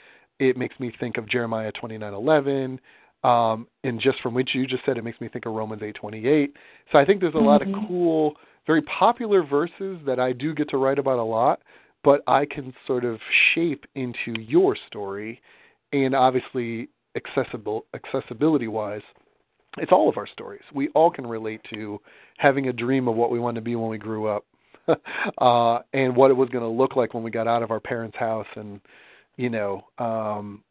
It makes me think of Jeremiah 29:11. Um, and just from what you just said, it makes me think of Romans 8:28. So I think there's a mm-hmm. lot of Mm-hmm. cool, very popular verses that I do get to write about a lot, but I can sort of shape into your story, and obviously accessible accessibility wise, it's all of our stories. We all can relate to having a dream of what we wanted to be when we grew up, uh, and what it was going to look like when we got out of our parents' house and you know um,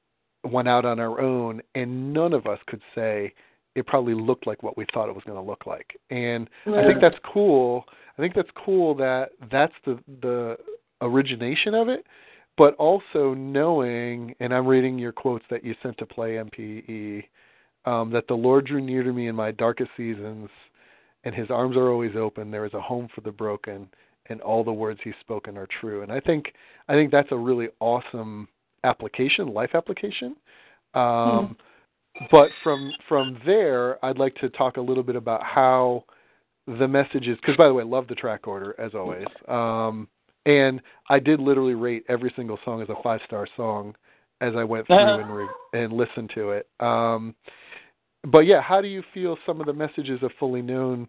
went out on our own, and none of us could say it probably looked like what we thought it was going to look like. And yeah. I think that's cool. I think that's cool that that's the the origination of it, but also knowing, and I'm reading your quotes that you sent to Play MPE, um, that the Lord drew near to me in my darkest seasons, and His arms are always open. There is a home for the broken, and all the words He's spoken are true. And I think I think that's a really awesome application, life application. Um, Hmm. But from from there, I'd like to talk a little bit about how the messages. Because by the way, I love the track order as always. Um, and I did literally rate every single song as a five star song as I went through and re- and listened to it. Um, but yeah, how do you feel some of the messages of Fully Known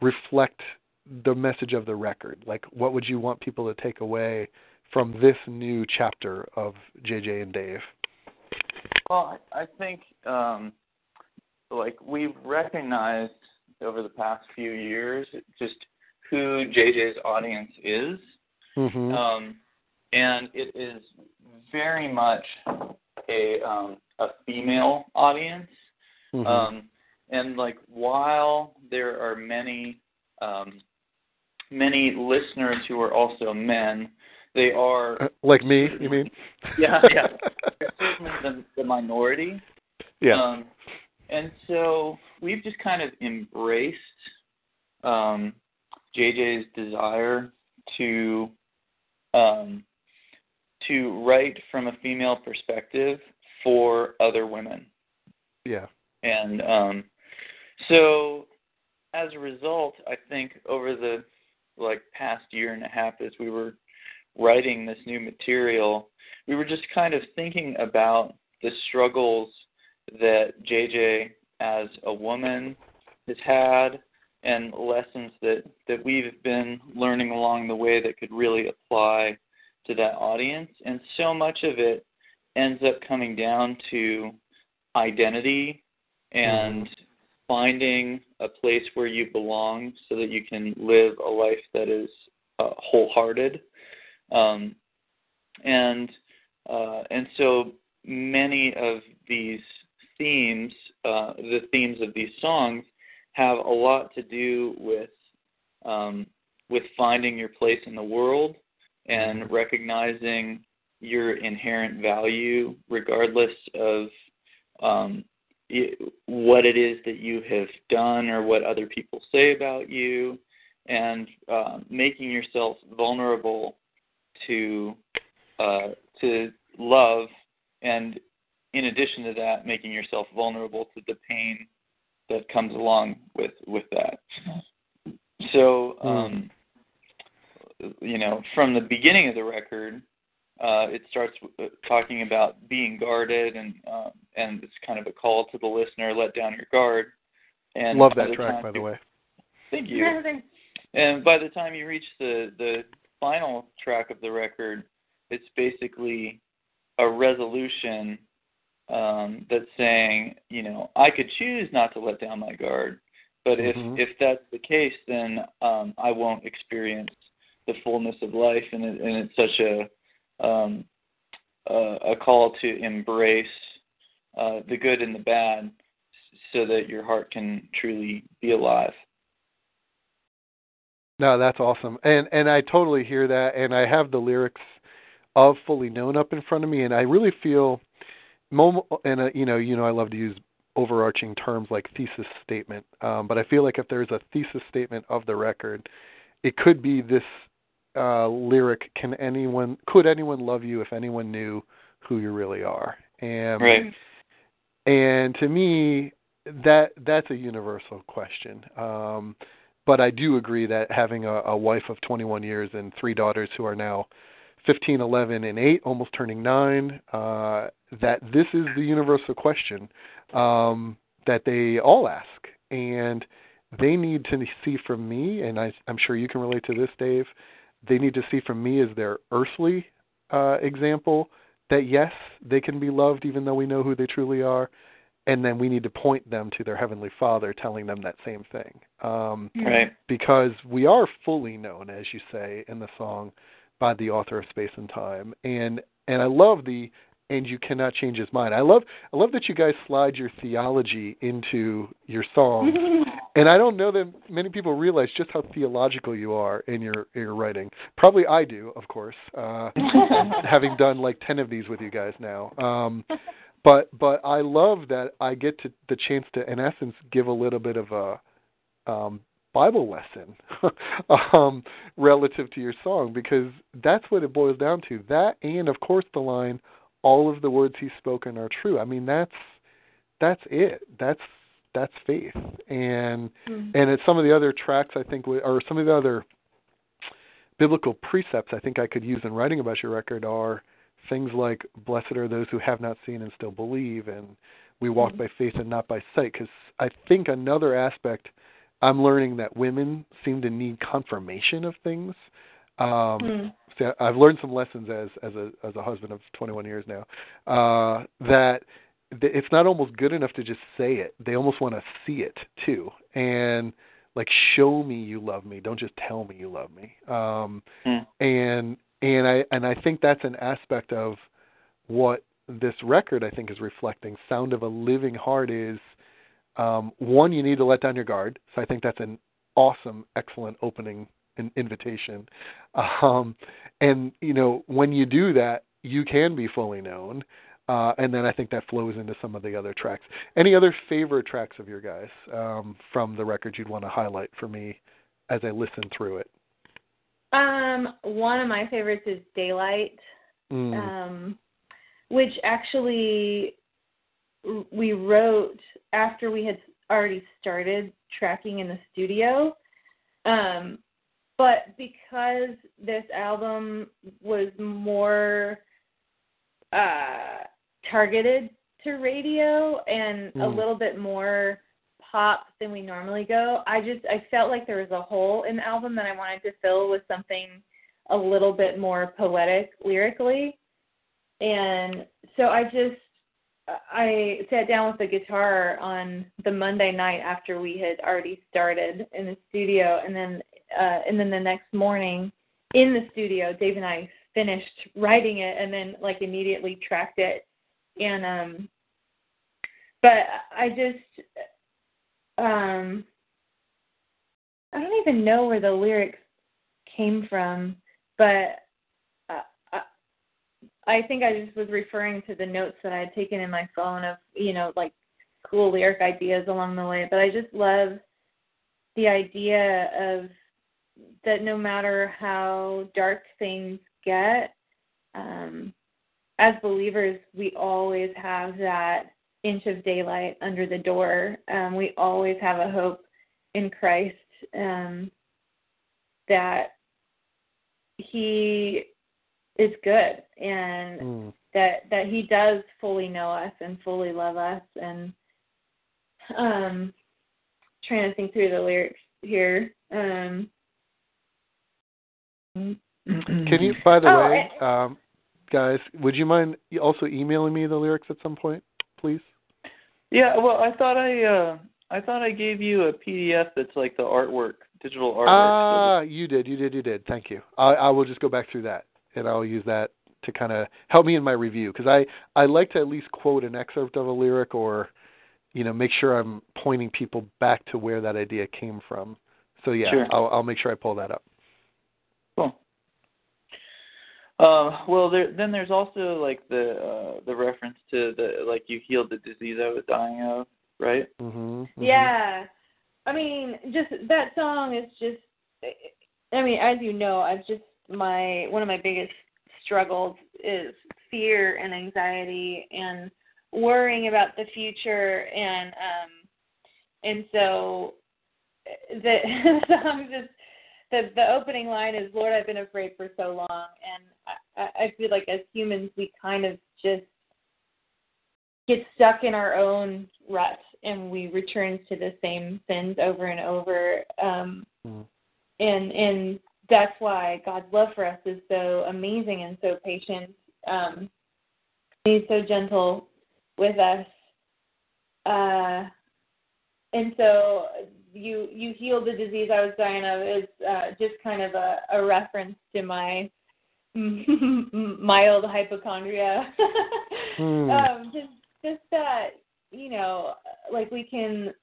reflect the message of the record? Like, what would you want people to take away from this new chapter of JJ and Dave? Well, I think um, like we've recognized over the past few years just who JJ's audience is, mm-hmm. um, and it is very much a um, a female audience. Mm-hmm. Um, and like while there are many um, many listeners who are also men, they are Uh, like me, you mean? yeah, yeah. Certainly the, the minority. yeah. Um, and so we've just kind of embraced um, JJ's desire to um, to write from a female perspective for other women. yeah. And um, so as a result, I think over the like past year and a half as we were writing this new material, we were just kind of thinking about the struggles that JJ as a woman has had and lessons that, that we've been learning along the way that could really apply to that audience. And so much of it ends up coming down to identity and finding a place where you belong so that you can live a life that is uh, wholehearted. Um, and uh, and so many of these themes, uh, the themes of these songs, have a lot to do with um, with finding your place in the world and recognizing your inherent value, regardless of um, what it is that you have done or what other people say about you, and uh, making yourself vulnerable to uh, to love, and in addition to that, making yourself vulnerable to the pain that comes along with with that. So, um, you know, from the beginning of the record, uh, it starts uh, talking about being guarded, and uh, and it's kind of a call to the listener: let down your guard. And Love that track, by the way. Thank you. And by the time you reach the the final track of the record, it's basically a resolution um, that's saying, you know, I could choose not to let down my guard, but Mhm. if if that's the case, then um, I won't experience the fullness of life, and, it, and it's such a um, a, a call to embrace uh, the good and the bad, so that your heart can truly be alive. No, that's awesome, and and I totally hear that, and I have the lyrics of "Fully Known" up in front of me, and I really feel, and uh, you know, you know, I love to use overarching terms like thesis statement. Um, but I feel like if there's a thesis statement of the record, it could be this uh, lyric: "Can anyone could anyone love you if anyone knew who you really are?" And Right. and to me, that that's a universal question. Um, but I do agree that having a, a wife of 21 years and three daughters who are now 15, 11, and 8, almost turning 9, uh, that this is the universal question um, that they all ask. And they need to see from me, and I, I'm sure you can relate to this, Dave, they need to see from me as their earthly uh, example that yes, they can be loved even though we know who they truly are. And then we need to point them to their Heavenly Father, telling them that same thing. Um, Right. because we are fully known, as you say in the song, by the author of space and time. And and I love the and you cannot change his mind. I love I love that you guys slide your theology into your song and I don't know that many people realize just how theological you are in your in your writing. Probably I do, of course, uh, having done like ten of these with you guys now. Um, but but I love that I get to the chance to, in essence, give a little bit of a um, Bible lesson um, relative to your song because that's what it boils down to. That and of course the line, "All of the words He's spoken are true." I mean that's that's it. That's that's faith, and Mm. and it's some of the other tracks I think, or some of the other biblical precepts I think I could use in writing about your record are things like "Blessed are those who have not seen and still believe," and "We walk Mhm. by faith and not by sight." Because I think another aspect I'm learning that women seem to need confirmation of things. Um, Mm. so I've learned some lessons as as a as a husband of 21 years now. Uh, that it's not almost good enough to just say it; they almost want to see it too, and like show me you love me. Don't just tell me you love me. Um, Mm. and and I and I think that's an aspect of what this record I think is reflecting. Sound of a Living Heart is um, one you need to let down your guard. So I think that's an awesome, excellent opening in, invitation. Um, and you know when you do that, you can be fully known. Uh, and then I think that flows into some of the other tracks. Any other favorite tracks of your guys um, from the record you'd want to highlight for me as I listen through it? Um, one of my favorites is Daylight, Mm. um, which actually we wrote after we had already started tracking in the studio. Um, but because this album was more uh, targeted to radio and a Mm. little bit more pop than we normally go, I just I felt like there was a hole in the album that I wanted to fill with something a little bit more poetic lyrically. And so I just I sat down with the guitar on the Monday night after we had already started in the studio. And then uh and then the next morning in the studio Dave and I finished writing it and then like immediately tracked it. And um but I just um I don't even know where the lyrics came from, but uh, I, I think I just was referring to the notes that I had taken in my phone of, you know, like cool lyric ideas along the way. But I just love the idea of that no matter how dark things get, um, as believers, we always have that inch of daylight under the door. Um, we always have a hope in Christ um, that He is good and Mm. that that He does fully know us and fully love us. And um, trying to think through the lyrics here. Um, Can you, by the Oh, way, um, guys, would you mind also emailing me the lyrics at some point, please? Yeah, well, I thought I uh I thought I gave you a PDF that's like the artwork, digital artwork. Ah, you did, you did, you did. Thank you. I, I will just go back through that, and I'll use that to kind of help me in my review because I I like to at least quote an excerpt of a lyric or, you know, make sure I'm pointing people back to where that idea came from. So yeah, Sure. I'll I'll make sure I pull that up. Cool. Uh, well, there, then there's also like the uh, the reference to the like you healed the disease I was dying of, right? Mhm. mhm. Yeah. I mean, just that song is just I mean, as you know, I've just my one of my biggest struggles is fear and anxiety and worrying about the future and um and so the, the song just the the opening line is Lord I've been afraid for so long. And I, I feel like as humans we kind of just get stuck in our own rut and we return to the same sins over and over. Um Mm. and and that's why God's love for us is so amazing and so patient. Um he's so gentle with us. Uh and so you you healed the disease I was dying of is uh, just kind of a, a reference to my mild hypochondria. Hmm. um, just just that you know, like we can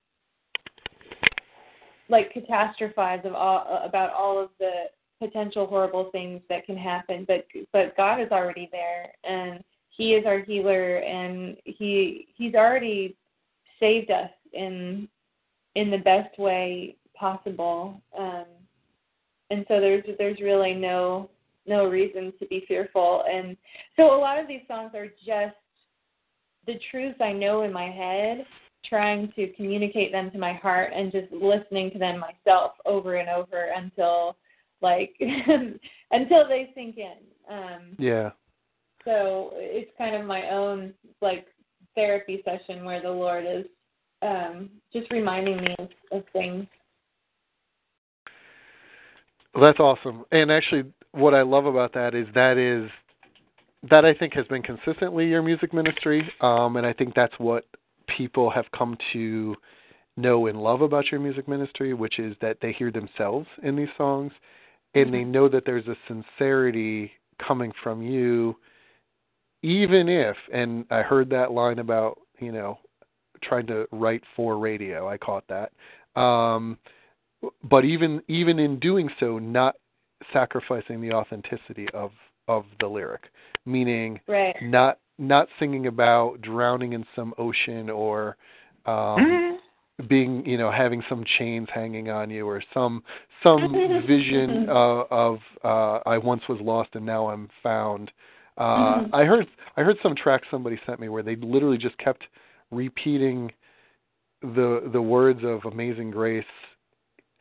like catastrophize of all about all of the potential horrible things that can happen, but but God is already there and He is our healer and He He's already saved us in in the best way possible. Um, and so there's there's really no no reason to be fearful. And so a lot of these songs are just the truths I know in my head, trying to communicate them to my heart and just listening to them myself over and over until like until they sink in. Um Yeah. so it's kind of my own like therapy session where the Lord is um just reminding me of, of things. Well, that's awesome. And actually, what I love about that is that is that I think has been consistently your music ministry, um, and I think that's what people have come to know and love about your music ministry, which is that they hear themselves in these songs, and they know that there's a sincerity coming from you, even if. And I heard that line about you know trying to write for radio. I caught that. Um, but even even in doing so, not sacrificing the authenticity of of the lyric, meaning Right. not not singing about drowning in some ocean or um being you know having some chains hanging on you or some some vision uh, of uh I once was lost and now I'm found. Uh Mhm. I heard I heard some track somebody sent me where they literally just kept repeating the the words of Amazing Grace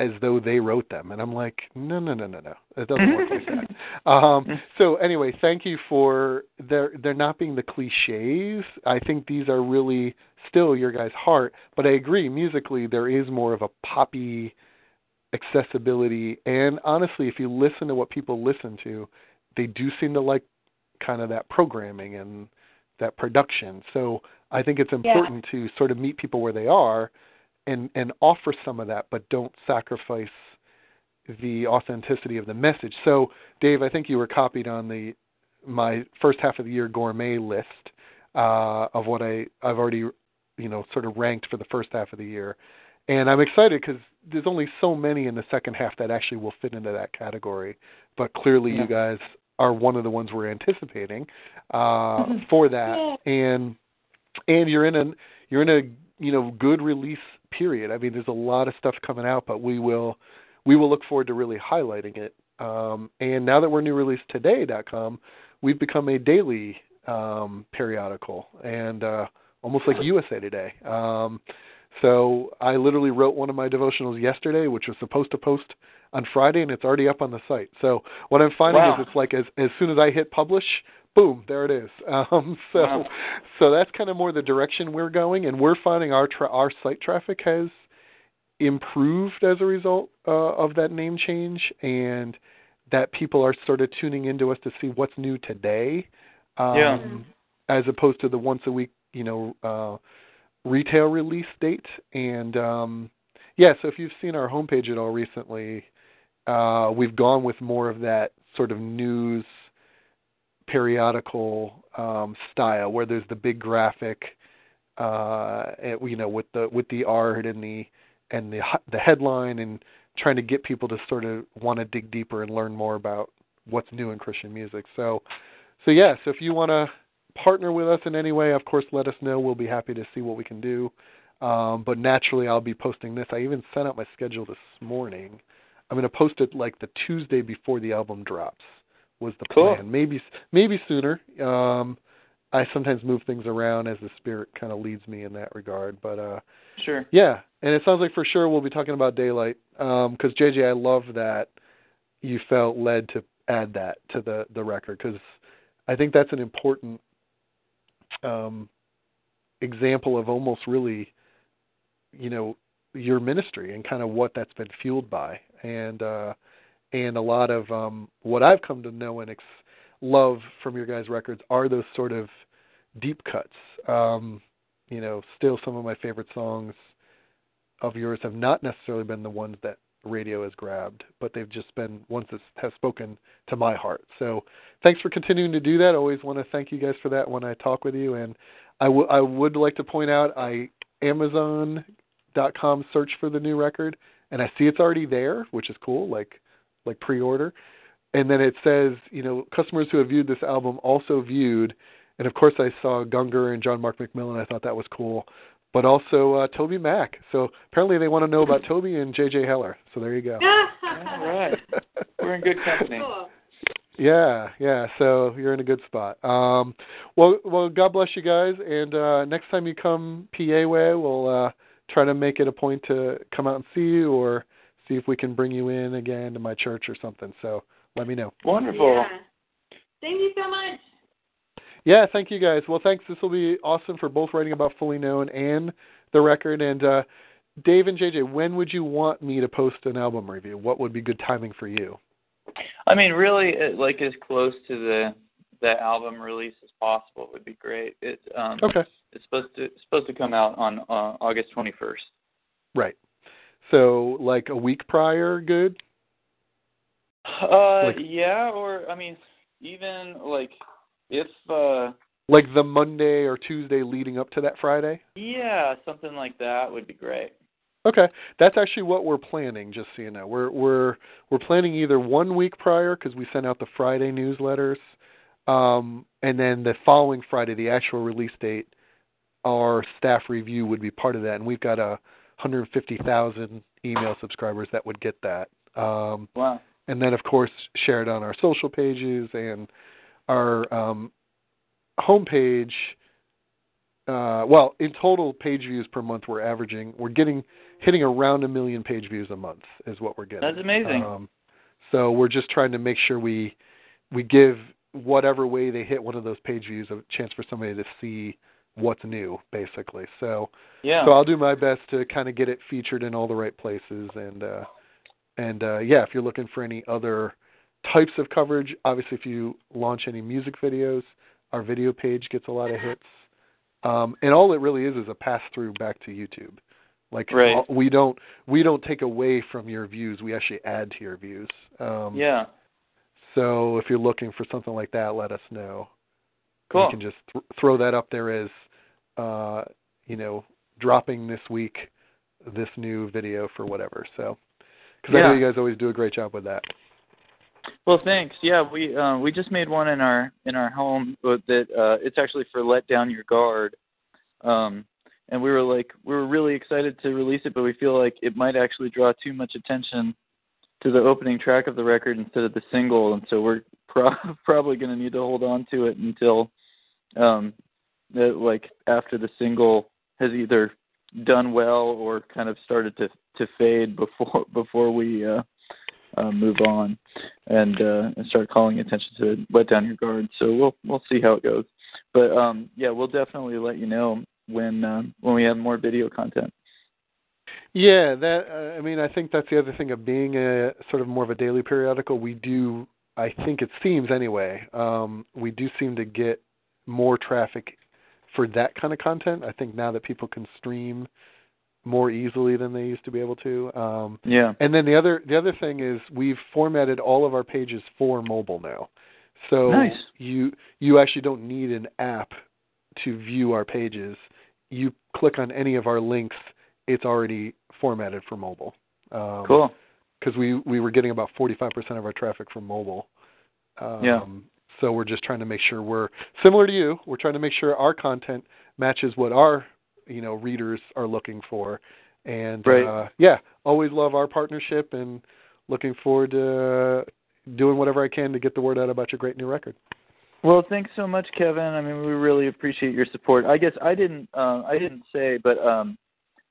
as though they wrote them and I'm like no no no no no it doesn't work like that. Um so anyway, thank you for they're they're not being the cliches. I think these are really still your guys' heart, but I agree musically there is more of a poppy accessibility and honestly if you listen to what people listen to, they do seem to like kind of that programming and that production. So I think it's important to sort of meet people where they are and and offer some of that but don't sacrifice the authenticity of the message. So Dave, I think you were copied on the my first half of the year gourmet list uh, of what I I've already you know sort of ranked for the first half of the year, and I'm excited because there's only so many in the second half that actually will fit into that category. But clearly, Yeah. you guys are one of the ones we're anticipating uh, for that, and and you're in a you're in a you know good release period. I mean, there's a lot of stuff coming out, but we will we will look forward to really highlighting it. Um, and now that we're newreleasetoday.com, we've become a daily um, periodical and uh, almost like USA Today. Um, so I literally wrote one of my devotionals yesterday, which was supposed to post on Friday, and it's already up on the site. So what I'm finding Wow. is it's like as as soon as I hit publish, boom, there it is. Um, so Wow. so that's kind of more the direction we're going, and we're finding our tra- our site traffic has improved as a result uh, of that name change, and that people are sort of tuning into us to see what's new today, um, Yeah. as opposed to the once a week, you know, uh, retail release date. And um, yeah, so if you've seen our homepage at all recently, uh, we've gone with more of that sort of news periodical um, style, where there's the big graphic, uh, and, you know, with the with the art and the and the the headline, and trying to get people to sort of want to dig deeper and learn more about what's new in Christian music. So, so yeah, so if you want to partner with us in any way, of course, let us know. We'll be happy to see what we can do. Um, but naturally, I'll be posting this. I even sent out my schedule this morning. I'm going to post it like the Tuesday before the album drops. Was the Cool. plan? Maybe maybe sooner. Um, I sometimes move things around as the spirit kind of leads me in that regard. But uh, Sure. yeah, and it sounds like for sure we'll be talking about daylight. Um, because JJ, I love that you felt led to add that to the the record because I think that's an important um, example of almost really, you know, your ministry and kind of what that's been fueled by, and uh, and a lot of um, what I've come to know and ex- love from your guys' records are those sort of deep cuts. Um, you know, still some of my favorite songs of yours have not necessarily been the ones that radio has grabbed, but they've just been ones that have spoken to my heart. So thanks for continuing to do that. I always want to thank you guys for that when I talk with you. And I, w- I would like to point out I Amazon.com search for the new record, and I see it's already there, which is cool, like like pre-order. And then it says, you know, customers who have viewed this album also viewed, and of course I saw Gungor and John Mark McMillan. I thought that was cool but also uh, TobyMac. So apparently they want to know about Toby and JJ Heller. So there you go. All right. We're in good company. Cool. yeah, yeah. So you're in a good spot. Um, well, well, God bless you guys. And uh, next time you come PA way, we'll uh, try to make it a point to come out and see you, or see if we can bring you in again to my church or something. So let me know. Wonderful. Yeah. Thank you so much. Yeah, thank you guys. Well, thanks. This will be awesome for both writing about Fully Known and the record. And uh, Dave and JJ, when would you want me to post an album review? What would be good timing for you? I mean, really, like as close to the the album release as possible would be great. It um, Okay. it's supposed to it's supposed to come out on uh, August 21st. Right. So, like a week prior, good? Uh, Like- yeah, or I mean, even like if uh, Like the Monday or Tuesday leading up to that Friday? yeah, something like that would be great. Okay, that's actually what we're planning. Just so you know, we're we're we're planning either one week prior because we send out the Friday newsletters, um, and then the following Friday, the actual release date, our staff review would be part of that, and we've got a 150,000 email subscribers that would get that. Um, Wow. and then of course share it on our social pages and our um, homepage. Uh, well, in total page views per month, we're averaging, we're getting, hitting around a million page views a month is what we're getting. That's amazing. Um, so we're just trying to make sure we, we give whatever way they hit one of those page views a chance for somebody to see what's new, basically. So, Yeah. so I'll do my best to kind of get it featured in all the right places and uh and uh yeah, if you're looking for any other types of coverage, obviously if you launch any music videos, our video page gets a lot of hits. Um and all it really is is a pass through back to YouTube. Like Right. all- we don't we don't take away from your views, we actually add to your views. Um yeah. so if you're looking for something like that, let us know Cool. we can just th- throw that up there as uh you know dropping this week this new video for whatever. So because i know you guys always do a great job with that. Well, thanks. Yeah, we uh, we just made one in our in our home, but that uh, it's actually for "Let Down Your Guard," um, and we were like we were really excited to release it, but we feel like it might actually draw too much attention to the opening track of the record instead of the single, and so we're pro- probably going to need to hold on to it until um, the, like after the single has either done well or kind of started to to fade before before we uh, uh, move on and uh, and start calling attention to it. let down your guard. So we'll we'll see how it goes. But um, yeah, we'll definitely let you know when uh, when we have more video content. yeah that uh, i mean i think that's the other thing of being a sort of more of a daily periodical we do i think it seems anyway um we do seem to get more traffic for that kind of content i think now that people can stream more easily than they used to be able to um Yeah. And then the other the other thing is we've formatted all of our pages for mobile now. So Nice. you you actually don't need an app to view our pages. You click on any of our links, it's already formatted for mobile. Um, Cool. Because we we were getting about 45% of our traffic from mobile. Um, Yeah. So we're just trying to make sure we're similar to you. We're trying to make sure our content matches what our you know readers are looking for. And Right. uh, yeah, always love our partnership and looking forward to uh, doing whatever I can to get the word out about your great new record. Well, thanks so much, Kevin. I mean, we really appreciate your support. I guess I didn't uh, I didn't say, but um,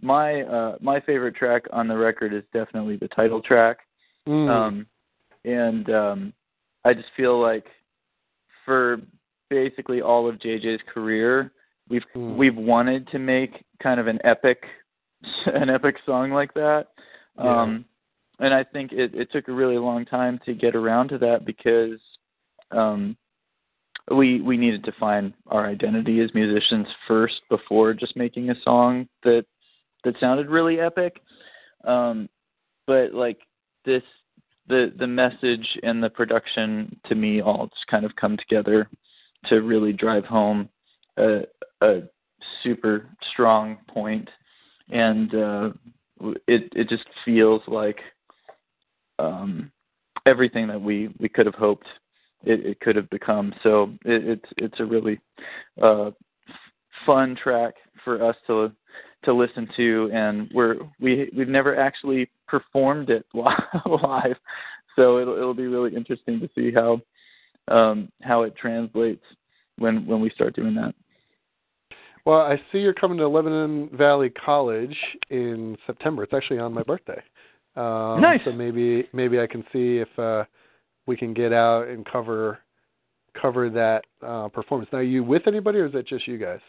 my uh, my favorite track on the record is definitely the title track. Mm. Um, and um, I just feel like for basically all of JJ's career, we've Mm. we've wanted to make kind of an epic an epic song like that. Yeah. Um, and I think it, it took a really long time to get around to that because um, we we needed to find our identity as musicians first before just making a song that that sounded really epic. Um, but like this the the message and the production to me all just kind of come together to really drive home a a super strong point. And uh it it just feels like um everything that we we could have hoped it, it could have become. So it, it's it's a really uh fun track for us to to listen to. And we're we we've never actually performed it live so it'll it'll be really interesting to see how um how it translates when when we start doing that Well, I see you're coming to Lebanon Valley College in September. It's actually on my birthday. Um, Nice. So maybe maybe I can see if uh, we can get out and cover cover that uh, performance. Now, are you with anybody, or is it just you guys?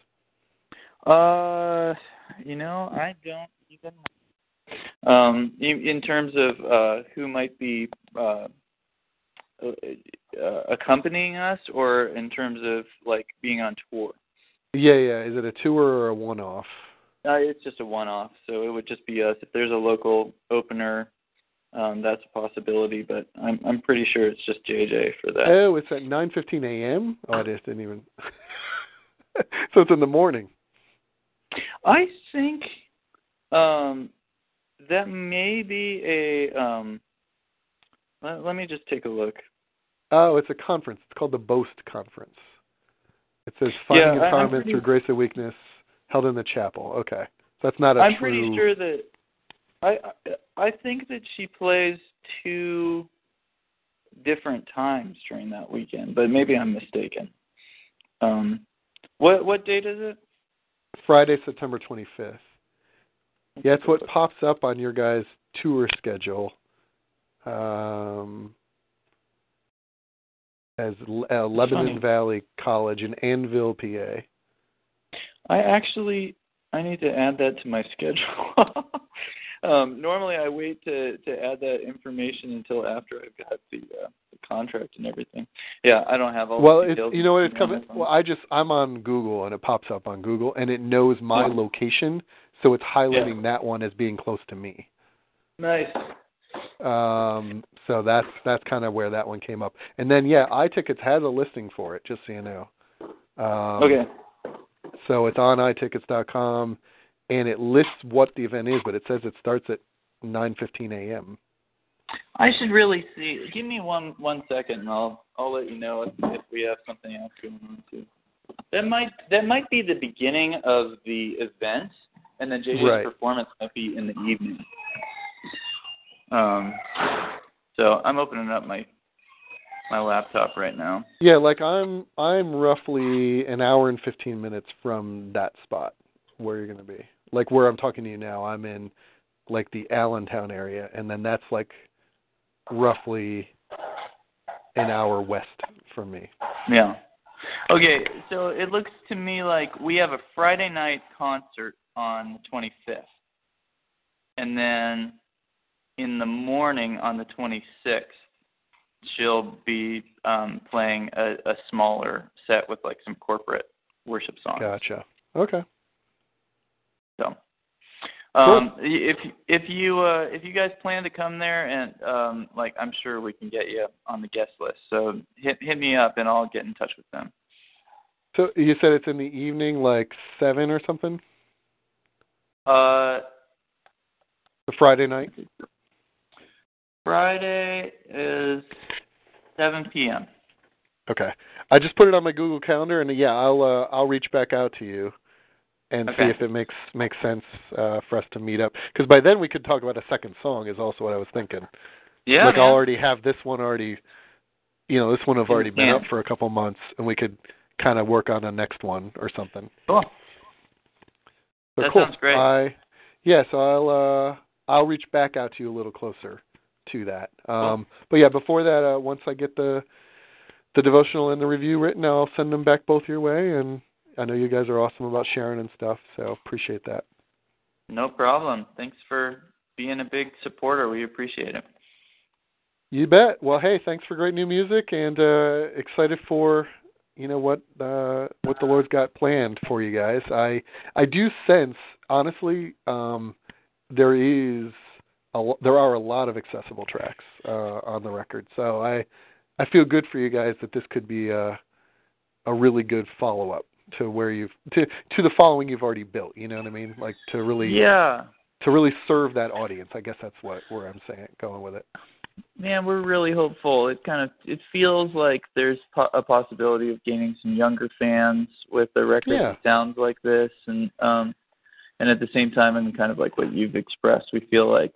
Uh, you know, I don't even. Um, in, in terms of uh, who might be uh, uh, accompanying us, or in terms of like being on tour. Yeah, yeah. Is it a tour or a one-off? Uh, it's just a one-off, so it would just be us. If there's a local opener, um, that's a possibility, but I'm I'm pretty sure it's just JJ for that. Oh, it's at 9:15 a.m. Oh, I just didn't even. so it's in the morning. I think um, that may be a. Um, let, let me just take a look. Oh, it's a conference. It's called the Boast Conference. It says finding Yeah, empowerment pretty- through grace and weakness, held in the chapel. Okay, so that's not a I'm true. pretty sure that I I I think that she plays two different times during that weekend, but maybe I'm mistaken. Um, what what date is it? Friday, September 25th. Yeah, it's what pops up on your guys' tour schedule. Um, as uh, Lebanon funny. Valley College in Annville, PA. I actually I need to add that to my schedule. um, normally, I wait to to add that information until after I've got the, uh, the contract and everything. Yeah, I don't have all. Well, the it's you know what it's coming. Well, I just I'm on Google and it pops up on Google and it knows my Yeah. location, so it's highlighting that one as being close to me. nice. Um, so that's that's kind of where that one came up. And then yeah, iTickets has a listing for it, just so you know. Um, Okay. So it's on iTickets.com, and it lists what the event is, but it says it starts at 9:15 a.m. I should really see. Give me one one second, and I'll I'll let you know if, if we have something else going on too. That might that might be the beginning of the event, and then JJ's Right. performance might be in the evening. Um, so I'm opening up my my laptop right now. Yeah, like I'm I'm roughly an hour and 15 minutes from that spot where you're going to be. Like where I'm talking to you now, I'm in like the Allentown area, and then that's like roughly an hour west from me. Yeah. Okay, so it looks to me like we have a Friday night concert on the 25th. And then in the morning on the 26th, she'll be um playing a, a smaller set with like some corporate worship songs. Gotcha. Okay. So um if if you uh if you guys plan to come there and um like I'm sure we can get you on the guest list. So hit hit me up and I'll get in touch with them. So you said it's in the evening, like seven or something, Uh the Friday night. Friday is 7 p.m. Okay. I just put it on my Google Calendar, and yeah, I'll uh, I'll reach back out to you and Okay. see if it makes makes sense uh, for us to meet up. Because by then we could talk about a second song. Is also what I was thinking. Yeah. like man. I'll already have this one already. You know, this one have already been Yeah. up for a couple months, and we could kind of work on a next one or something. Cool. But That cool. sounds great. I yeah, so I'll uh I'll reach back out to you a little closer to that. Um but yeah, before that uh once I get the the devotional and the review written, I'll send them back both your way and I know you guys are awesome about sharing and stuff, so appreciate that. No problem. Thanks for being a big supporter. We appreciate it. You bet. Well, hey, thanks for great new music and uh excited for you know what uh what the Lord's got planned for you guys. I I do sense honestly um there is a, there are a lot of accessible tracks uh on the record. So I I feel good for you guys that this could be a a really good follow-up to where you've to to the following you've already built, you know what I mean? Like to really Yeah. to really serve that audience. I guess that's what where I'm saying going with it. Man, we're really hopeful. It kind of it feels like there's po- a possibility of gaining some younger fans with a record Yeah. that sounds like this, and um, and at the same time, and kind of like what you've expressed, we feel like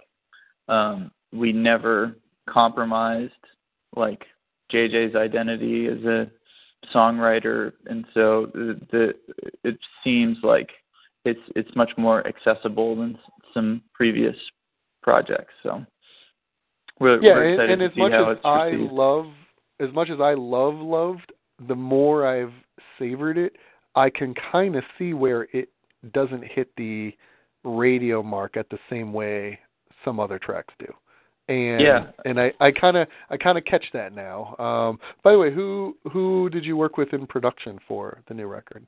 um, we never compromised like JJ's identity as a songwriter, and so the, the it seems like it's it's much more accessible than some previous projects. So we're, yeah, we're and, and as much as I received. love, as much as I love loved, the more I've savored it, I can kind of see where it doesn't hit the radio mark at the same way some other tracks do. And Yeah. and I I kind of I kind of catch that now. Um by the way, who who did you work with in production for the new record?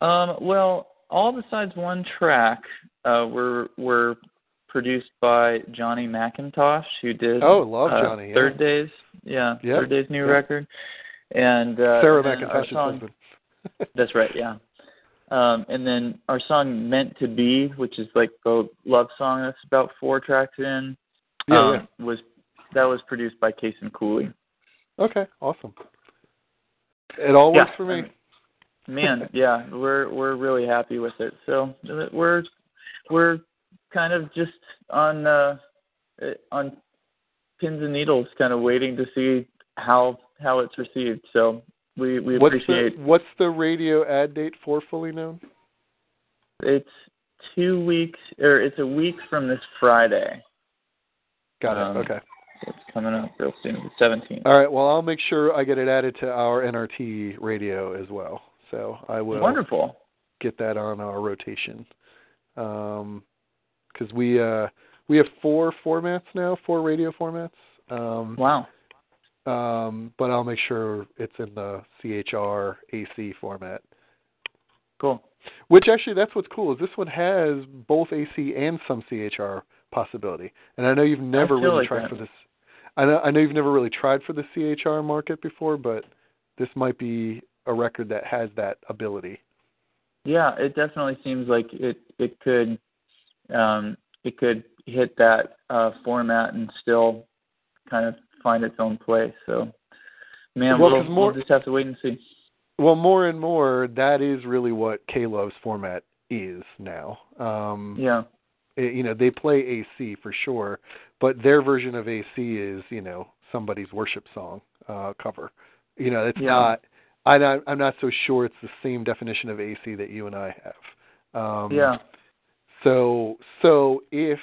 Um, well, all besides one track uh, we were were produced by Johnny McIntosh, who did Oh, love uh, Johnny, yeah. Third Days, yeah, Yep, Third Days new yep. record, and uh, Sarah McIntosh's song, husband. That's right, yeah. Um, and then our song "Meant to Be," which is like the love song that's about four tracks in, Yeah, um, was that was produced by Cason Cooley. Okay, awesome. It all Yeah, works for me. I mean, Man, yeah, we're we're really happy with it. So we're we're kind of just on uh uh, on pins and needles, kind of waiting to see how how it's received. So we we what's appreciate the what's the radio ad date for fully known? it's two weeks or it's a week from this Friday. Got Um, it. Okay. It's coming up real soon, the seventeenth. All right. Well, I'll make sure I get it added to our NRT radio as well. So I will Wonderful. get that on our rotation. Um 'cause we uh we have four formats now, four radio formats. Um Wow. um but I'll make sure it's in the CHR AC format. Cool. Which actually that's what's cool is this one has both AC and some CHR possibility. And I know you've never really like tried that. for this. I know I know you've never really tried for the CHR market before, but this might be a record that has that ability. Yeah, it definitely seems like it it could um it could hit that uh format and still kind of find its own place. So man, Well, we'll, more- we'll just have to wait and see. Well, more and more that is really what K-Love's format is now. Um Yeah. it- you know, they play AC for sure, but their version of AC is, you know, somebody's worship song uh cover. You know, it's Yeah. not I not I'm not so sure it's the same definition of AC that you and I have. Um yeah. So so if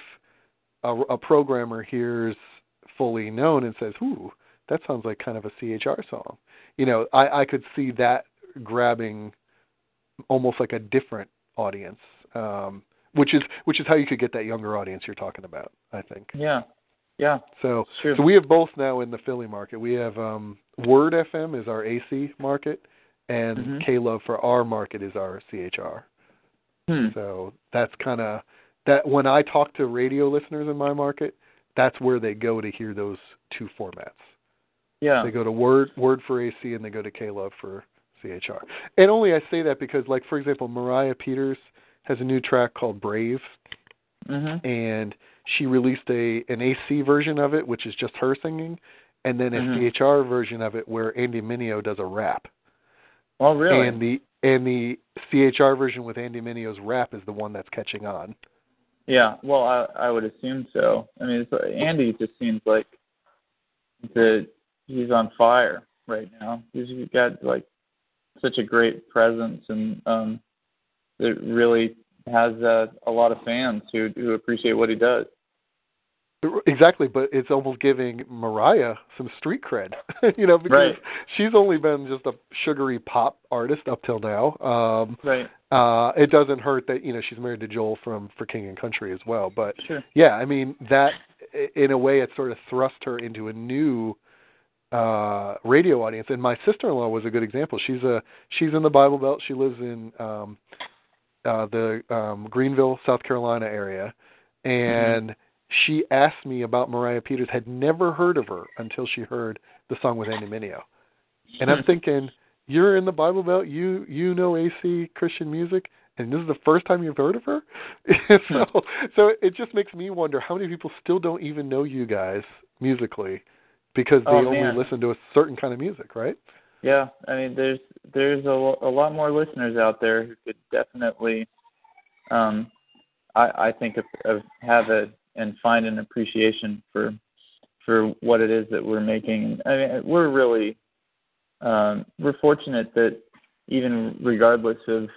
a, a programmer hears fully known and says, "Ooh, that sounds like kind of a CHR song," you know, I I could see that grabbing almost like a different audience, um, which is which is how you could get that younger audience you're talking about. I think. Yeah. Yeah. So so we have both now in the Philly market. We have um, Word FM is our AC market, and Mhm. K Love for our market is our CHR. Hmm. So that's kind of that when I talk to radio listeners in my market, that's where they go to hear those two formats. Yeah. They go to Word Word for AC and they go to K Love for CHR. And only I say that because like for example, Moriah Peters has a new track called Brave Mhm. and she released a an AC version of it which is just her singing and then a Mhm. CHR version of it where Andy Mineo does a rap. Oh, really? And the and the CHR version with Andy Mineo's rap is the one that's catching on. Yeah, well, I I would assume so. I mean, it's, Andy just seems like that he's on fire right now. He's got like such a great presence, and um, it really has uh, a lot of fans who who appreciate what he does. Exactly, but it's almost giving Moriah some street cred, you know, because Right. she's only been just a sugary pop artist up till now. Um Right. uh it doesn't hurt that, you know, she's married to Joel from For King and Country as well, but Sure. yeah, I mean, that in a way it sort of thrust her into a new uh radio audience and my sister-in-law was a good example. She's a she's in the Bible Belt. She lives in um uh the um Greenville, South Carolina area and she asked me about Moriah Peters, had never heard of her until she heard the song with Andy Mineo. And I'm thinking, you're in the Bible Belt, you you know AC Christian music, and this is the first time you've heard of her. so so it just makes me wonder how many people still don't even know you guys musically because they Oh, only man. listen to a certain kind of music, right? Yeah, I mean, there's there's a, a lot more listeners out there who could definitely, um, I I think of, of have a and find an appreciation for for what it is that we're making. I mean, we're really um, we're fortunate that even regardless of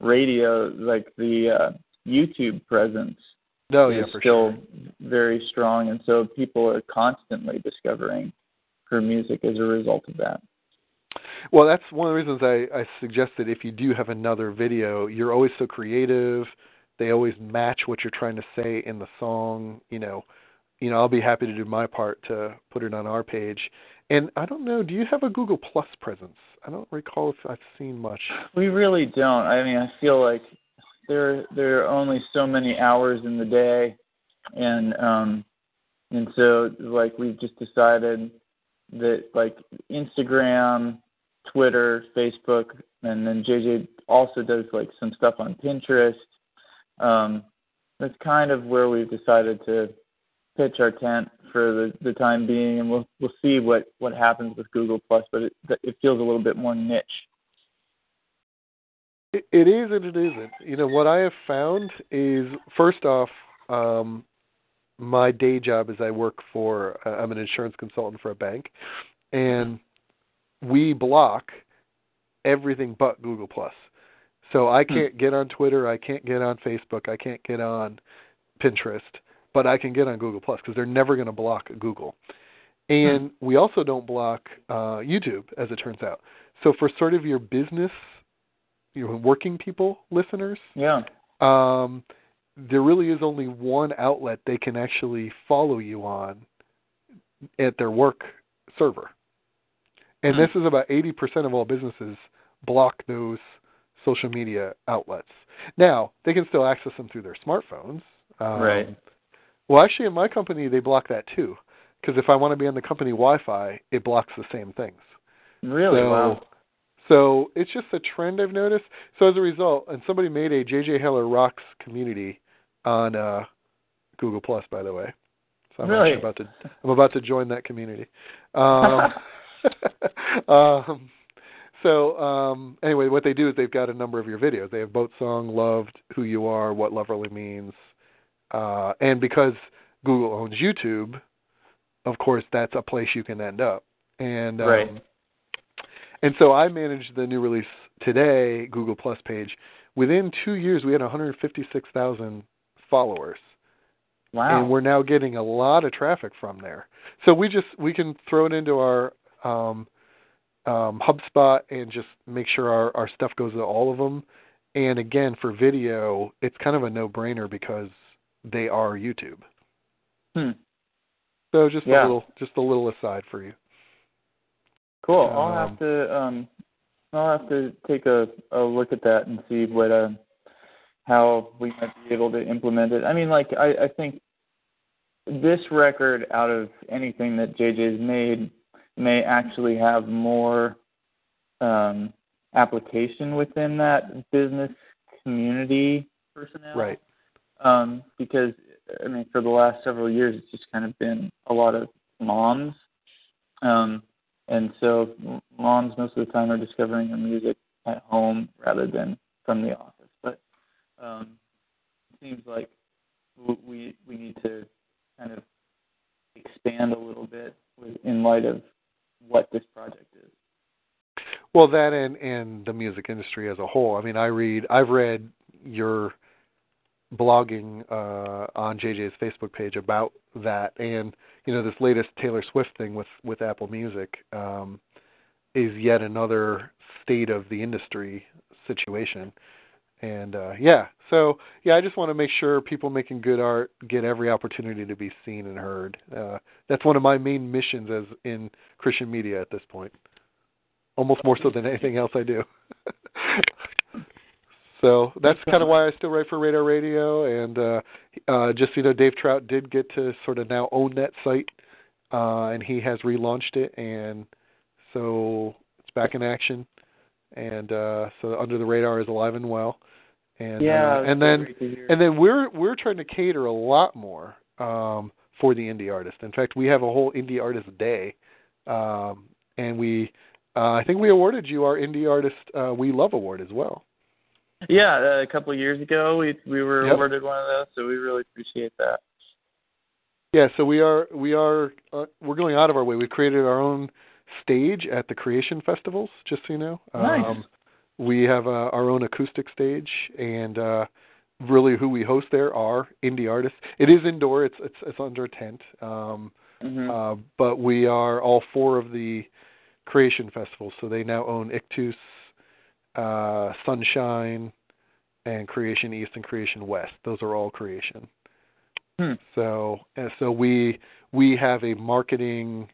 radio, like the uh, YouTube presence No, Oh, yeah, is still sure. very strong, and so people are constantly discovering her music as a result of that. Well, that's one of the reasons I, I suggested if you do have another video, you're always so creative. They always match what you're trying to say in the song. You know, you know, I'll be happy to do my part to put it on our page. And I don't know, do you have a Google Plus presence? I don't recall if I've seen much. We really don't. I mean, I feel like there there are only so many hours in the day, and um, and so like we've just decided that like Instagram, Twitter, Facebook, and then JJ also does like some stuff on Pinterest. Um, that's kind of where we've decided to pitch our tent for the, the time being, and we'll we'll see what what happens with Google Plus, but it it feels a little bit more niche. It, is and it isn't. You know, what I have found is first off, um, my day job is I work for, uh, I'm an insurance consultant for a bank, and we block everything but Google Plus. So I can't get on Twitter, I can't get on Facebook, I can't get on Pinterest, but I can get on Google Plus because they're never going to block Google. And we also don't block uh, YouTube, as it turns out. So for sort of your business, your working people listeners, Yeah. um, there really is only one outlet they can actually follow you on at their work server. And Hmm. this is about 80% of all businesses block those social media outlets. Now, they can still access them through their smartphones. Um, Right. Well, actually, in my company, they block that too. Because if I want to be on the company Wi Fi, it blocks the same things. Really? So, wow. So it's just a trend I've noticed. So as a result, and somebody made a JJ Heller Rocks community on uh, Google Plus, by the way. So I'm Really? actually about to I'm about to join that community. Um, um, so um, anyway, what they do is they've got a number of your videos. They have Boat Song, Loved, Who You Are, What Love Really Means, uh, and because Google owns YouTube, of course that's a place you can end up. And um, Right. and so I managed the new release today Google Plus page. Within two years, we had 156,000 followers, Wow. and we're now getting a lot of traffic from there. So we just we can throw it into our um, um, HubSpot and just make sure our our stuff goes to all of them. And again, for video, it's kind of a no-brainer because they are YouTube. Hmm. So just Yeah. a little just a little aside for you. Cool. I'll Um, have to um I'll have to take a, a look at that and see what uh how we might be able to implement it. I mean like I, I think this record out of anything that JJ's made may actually have more um application within that business community personnel. Right. Um, because I mean, for the last several years, it's just kind of been a lot of moms. Um, and so moms most of the time are discovering their music at home rather than from the office. But um, it seems like we we need to kind of expand a little bit in light of what this project is. Well, that and and the music industry as a whole. I mean, I read, I've read your blogging uh, on JJ's Facebook page about that, and you know this latest Taylor Swift thing with with Apple Music um, is yet another state of the industry situation. And uh, yeah, so yeah, I just want to make sure people making good art get every opportunity to be seen and heard. Uh, that's one of my main missions as in Christian media at this point almost more so than anything else I do. so that's kind of why I still write for Radar Radio. And uh, uh, just you know, Dave Trout did get to sort of now own that site, uh, and he has relaunched it, and so it's back in action. And uh, so Under the Radar is alive and well. And yeah, uh, and then and then we're we're trying to cater a lot more um, for the indie artist. In fact, we have a whole indie artist day, um, and we uh, I think we awarded you our Indie Artist uh, We Love Award as well. Yeah, uh, a couple of years ago we we were yep. awarded one of those, so we really appreciate that. Yeah, so we are we are uh, we're going out of our way. We've created our own stage at the Creation Festivals, just so you know. Nice. Um, we have uh, our own acoustic stage, and uh, really who we host there are indie artists. It is indoor. It's it's, it's under a tent, um, mm-hmm. uh, but we are all four of the Creation festivals. So they now own Ichthus, uh, Sonshine, and Creation East and Creation West. Those are all Creation. Hmm. So so we we have a marketing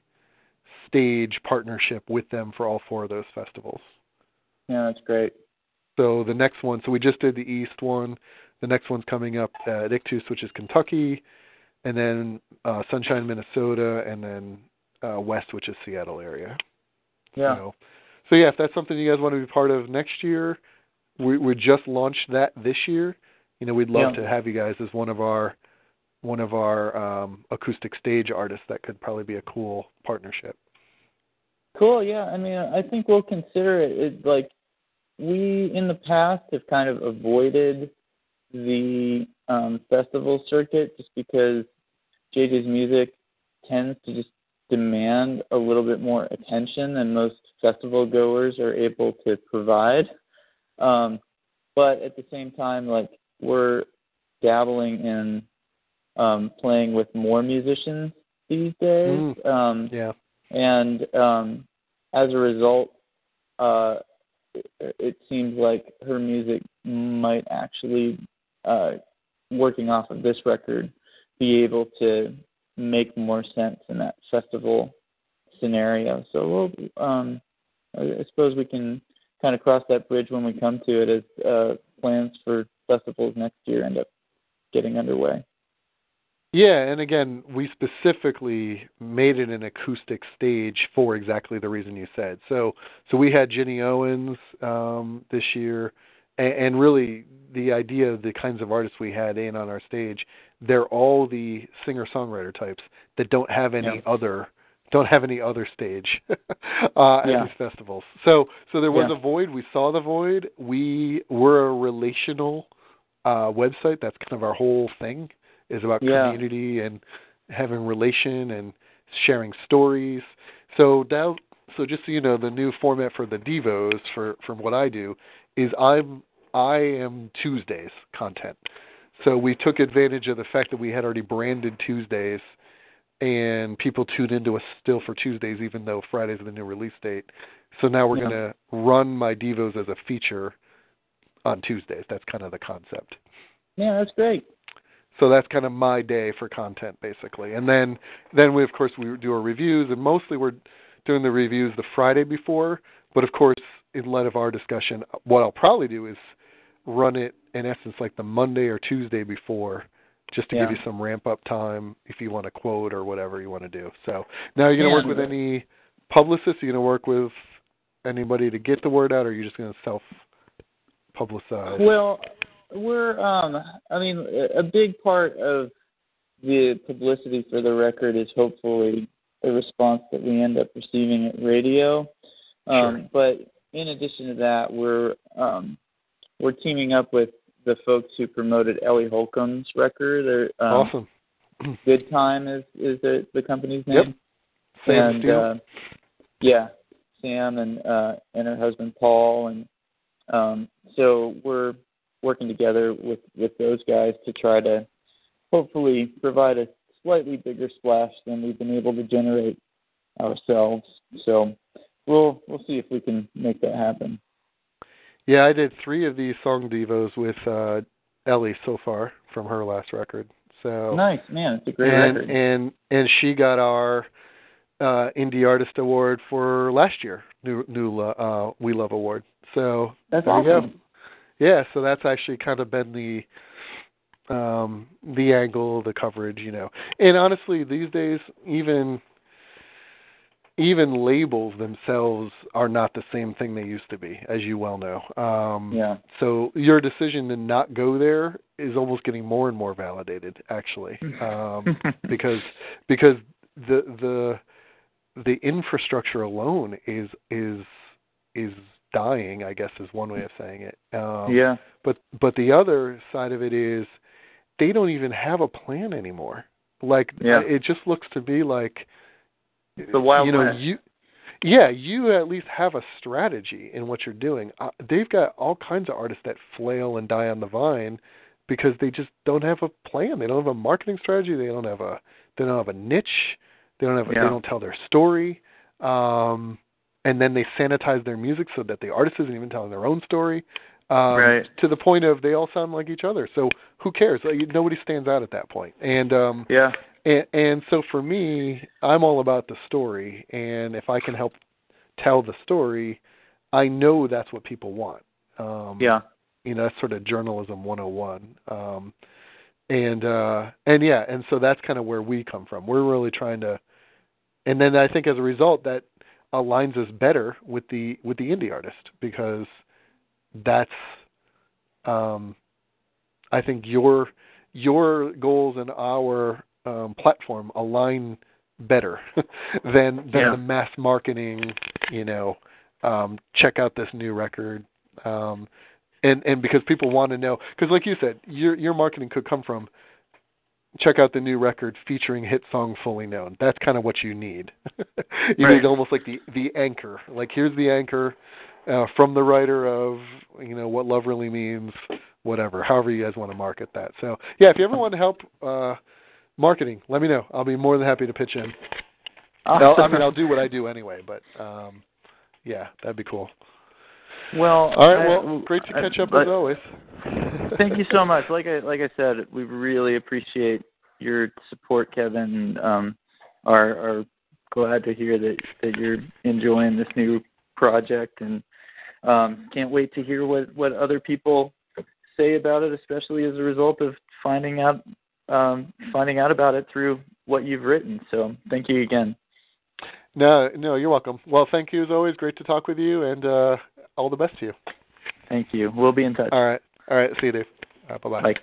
stage partnership with them for all four of those festivals. Yeah, that's great. So the next one, so we just did the East one. The next one's coming up at Ichthus, which is Kentucky, and then uh, Sonshine, Minnesota, and then uh, West, which is Seattle area. Yeah. Know? So yeah, if that's something you guys want to be part of next year, we we just launched that this year. You know, we'd love yeah. to have you guys as one of our one of our um, acoustic stage artists. That could probably be a cool partnership. Cool. Yeah. I mean, I think we'll consider it. it like we in the past have kind of avoided the um, festival circuit just because JJ's music tends to just demand a little bit more attention than most festival goers are able to provide. Um, but at the same time, like we're dabbling in um, playing with more musicians these days. Mm. Um, yeah. And um, as a result, uh, it, seems like her music might actually, uh, working off of this record, be able to make more sense in that festival scenario. So we'll, um, I suppose we can kind of cross that bridge when we come to it as uh, plans for festivals next year end up getting underway. Yeah, and again, we specifically made it an acoustic stage for exactly the reason you said. So, so we had Ginny Owens um, this year, and, and really the idea of the kinds of artists we had in on our stage they're all the singer songwriter types that don't have any yeah. other don't have any other stage uh, at yeah. these festivals. So so there was yeah. a void. We saw the void. We were a relational uh, website. That's kind of our whole thing is about community and having relation and sharing stories. So now, so just so you know, the new format for the Devos for from what I do is I'm I am Tuesdays content. So we took advantage of the fact that we had already branded Tuesdays and people tune into us still for Tuesdays even though Friday's the new release date. So now we're yeah. going to run my Devos as a feature on Tuesdays. That's kind of the concept. Yeah, that's great. So that's kind of my day for content basically. And then then we of course we do our reviews and mostly we're doing the reviews the Friday before, but of course in light of our discussion what I'll probably do is run it in essence like the Monday or Tuesday before, just to yeah. give you some ramp up time if you want to quote or whatever you want to do. So now you're gonna yeah. work with any publicists? Are you gonna work with anybody to get the word out, or are you just gonna self publicize? Well, we're um, I mean, a big part of the publicity for the record is hopefully the response that we end up receiving at radio. Um, Sure. But in addition to that, we're um, we're teaming up with the folks who promoted Ellie Holcomb's record. Um, awesome. Good Time is is the the company's name. Yep. Sam and Steele. uh, yeah, Sam and uh, and her husband Paul, and um, so we're working together with with those guys to try to hopefully provide a slightly bigger splash than we've been able to generate ourselves. So we'll we'll see if we can make that happen. Yeah, I did three of these song devos with uh Ellie so far from her last record. So Nice, man. It's a great and record. and and she got our uh indie artist award for last year, new new uh We Love award. So That's there you go. Yeah, so that's actually kind of been the um the angle, the coverage, you know. And honestly, these days even even labels themselves are not the same thing they used to be, as you well know. Um Yeah. so your decision to not go there is almost getting more and more validated actually. Um because because the the the infrastructure alone is is is dying, I guess is one way of saying it. Um yeah. but but the other side of it is they don't even have a plan anymore. Like Yeah. it just looks to me like The Wild you know West. you yeah you at least have a strategy in what you're doing. Uh, they've got all kinds of artists that flail and die on the vine because they just don't have a plan. They don't have a marketing strategy. They don't have a they don't have a niche. They don't have a, Yeah. they don't tell their story. Um and then they sanitize their music so that the artist isn't even telling their own story. Um, Right. To the point of they all sound like each other. So who cares? Like, nobody stands out at that point. And um, Yeah. and, and so for me, I'm all about the story. And if I can help tell the story, I know that's what people want. Um, Yeah. you know that's sort of journalism 101 um and uh and yeah and so that's kind of where we come from we're really trying to and then i think as a result that aligns us better with the with the indie artist because that's um i think your your goals and our um platform align better than than Yeah. the mass marketing you know um check out this new record um and and because people want to know because like you said your your marketing could come from check out the new record featuring hit song fully known. That's kind of what you need. You Right. need almost like the the anchor. Like here's the anchor uh from the writer of you know what love really means whatever however you guys want to market that. So yeah if you ever want to help uh marketing let me know. I'll be more than happy to pitch in. I'll, I mean i'll do what i do anyway but um yeah that'd be cool Well, all right I- well great to I- catch up but- as always Thank you so much. Like I like I said, we really appreciate your support, Kevin. And, um, are are glad to hear that that you're enjoying this new project, and um, can't wait to hear what what other people say about it, especially as a result of finding out um, finding out about it through what you've written. So thank you again. No, no, you're welcome. Well, thank you as always. Great to talk with you, and uh, all the best to you. Thank you. We'll be in touch. All right, all right. See you, Dave. Right, bye bye. Bye.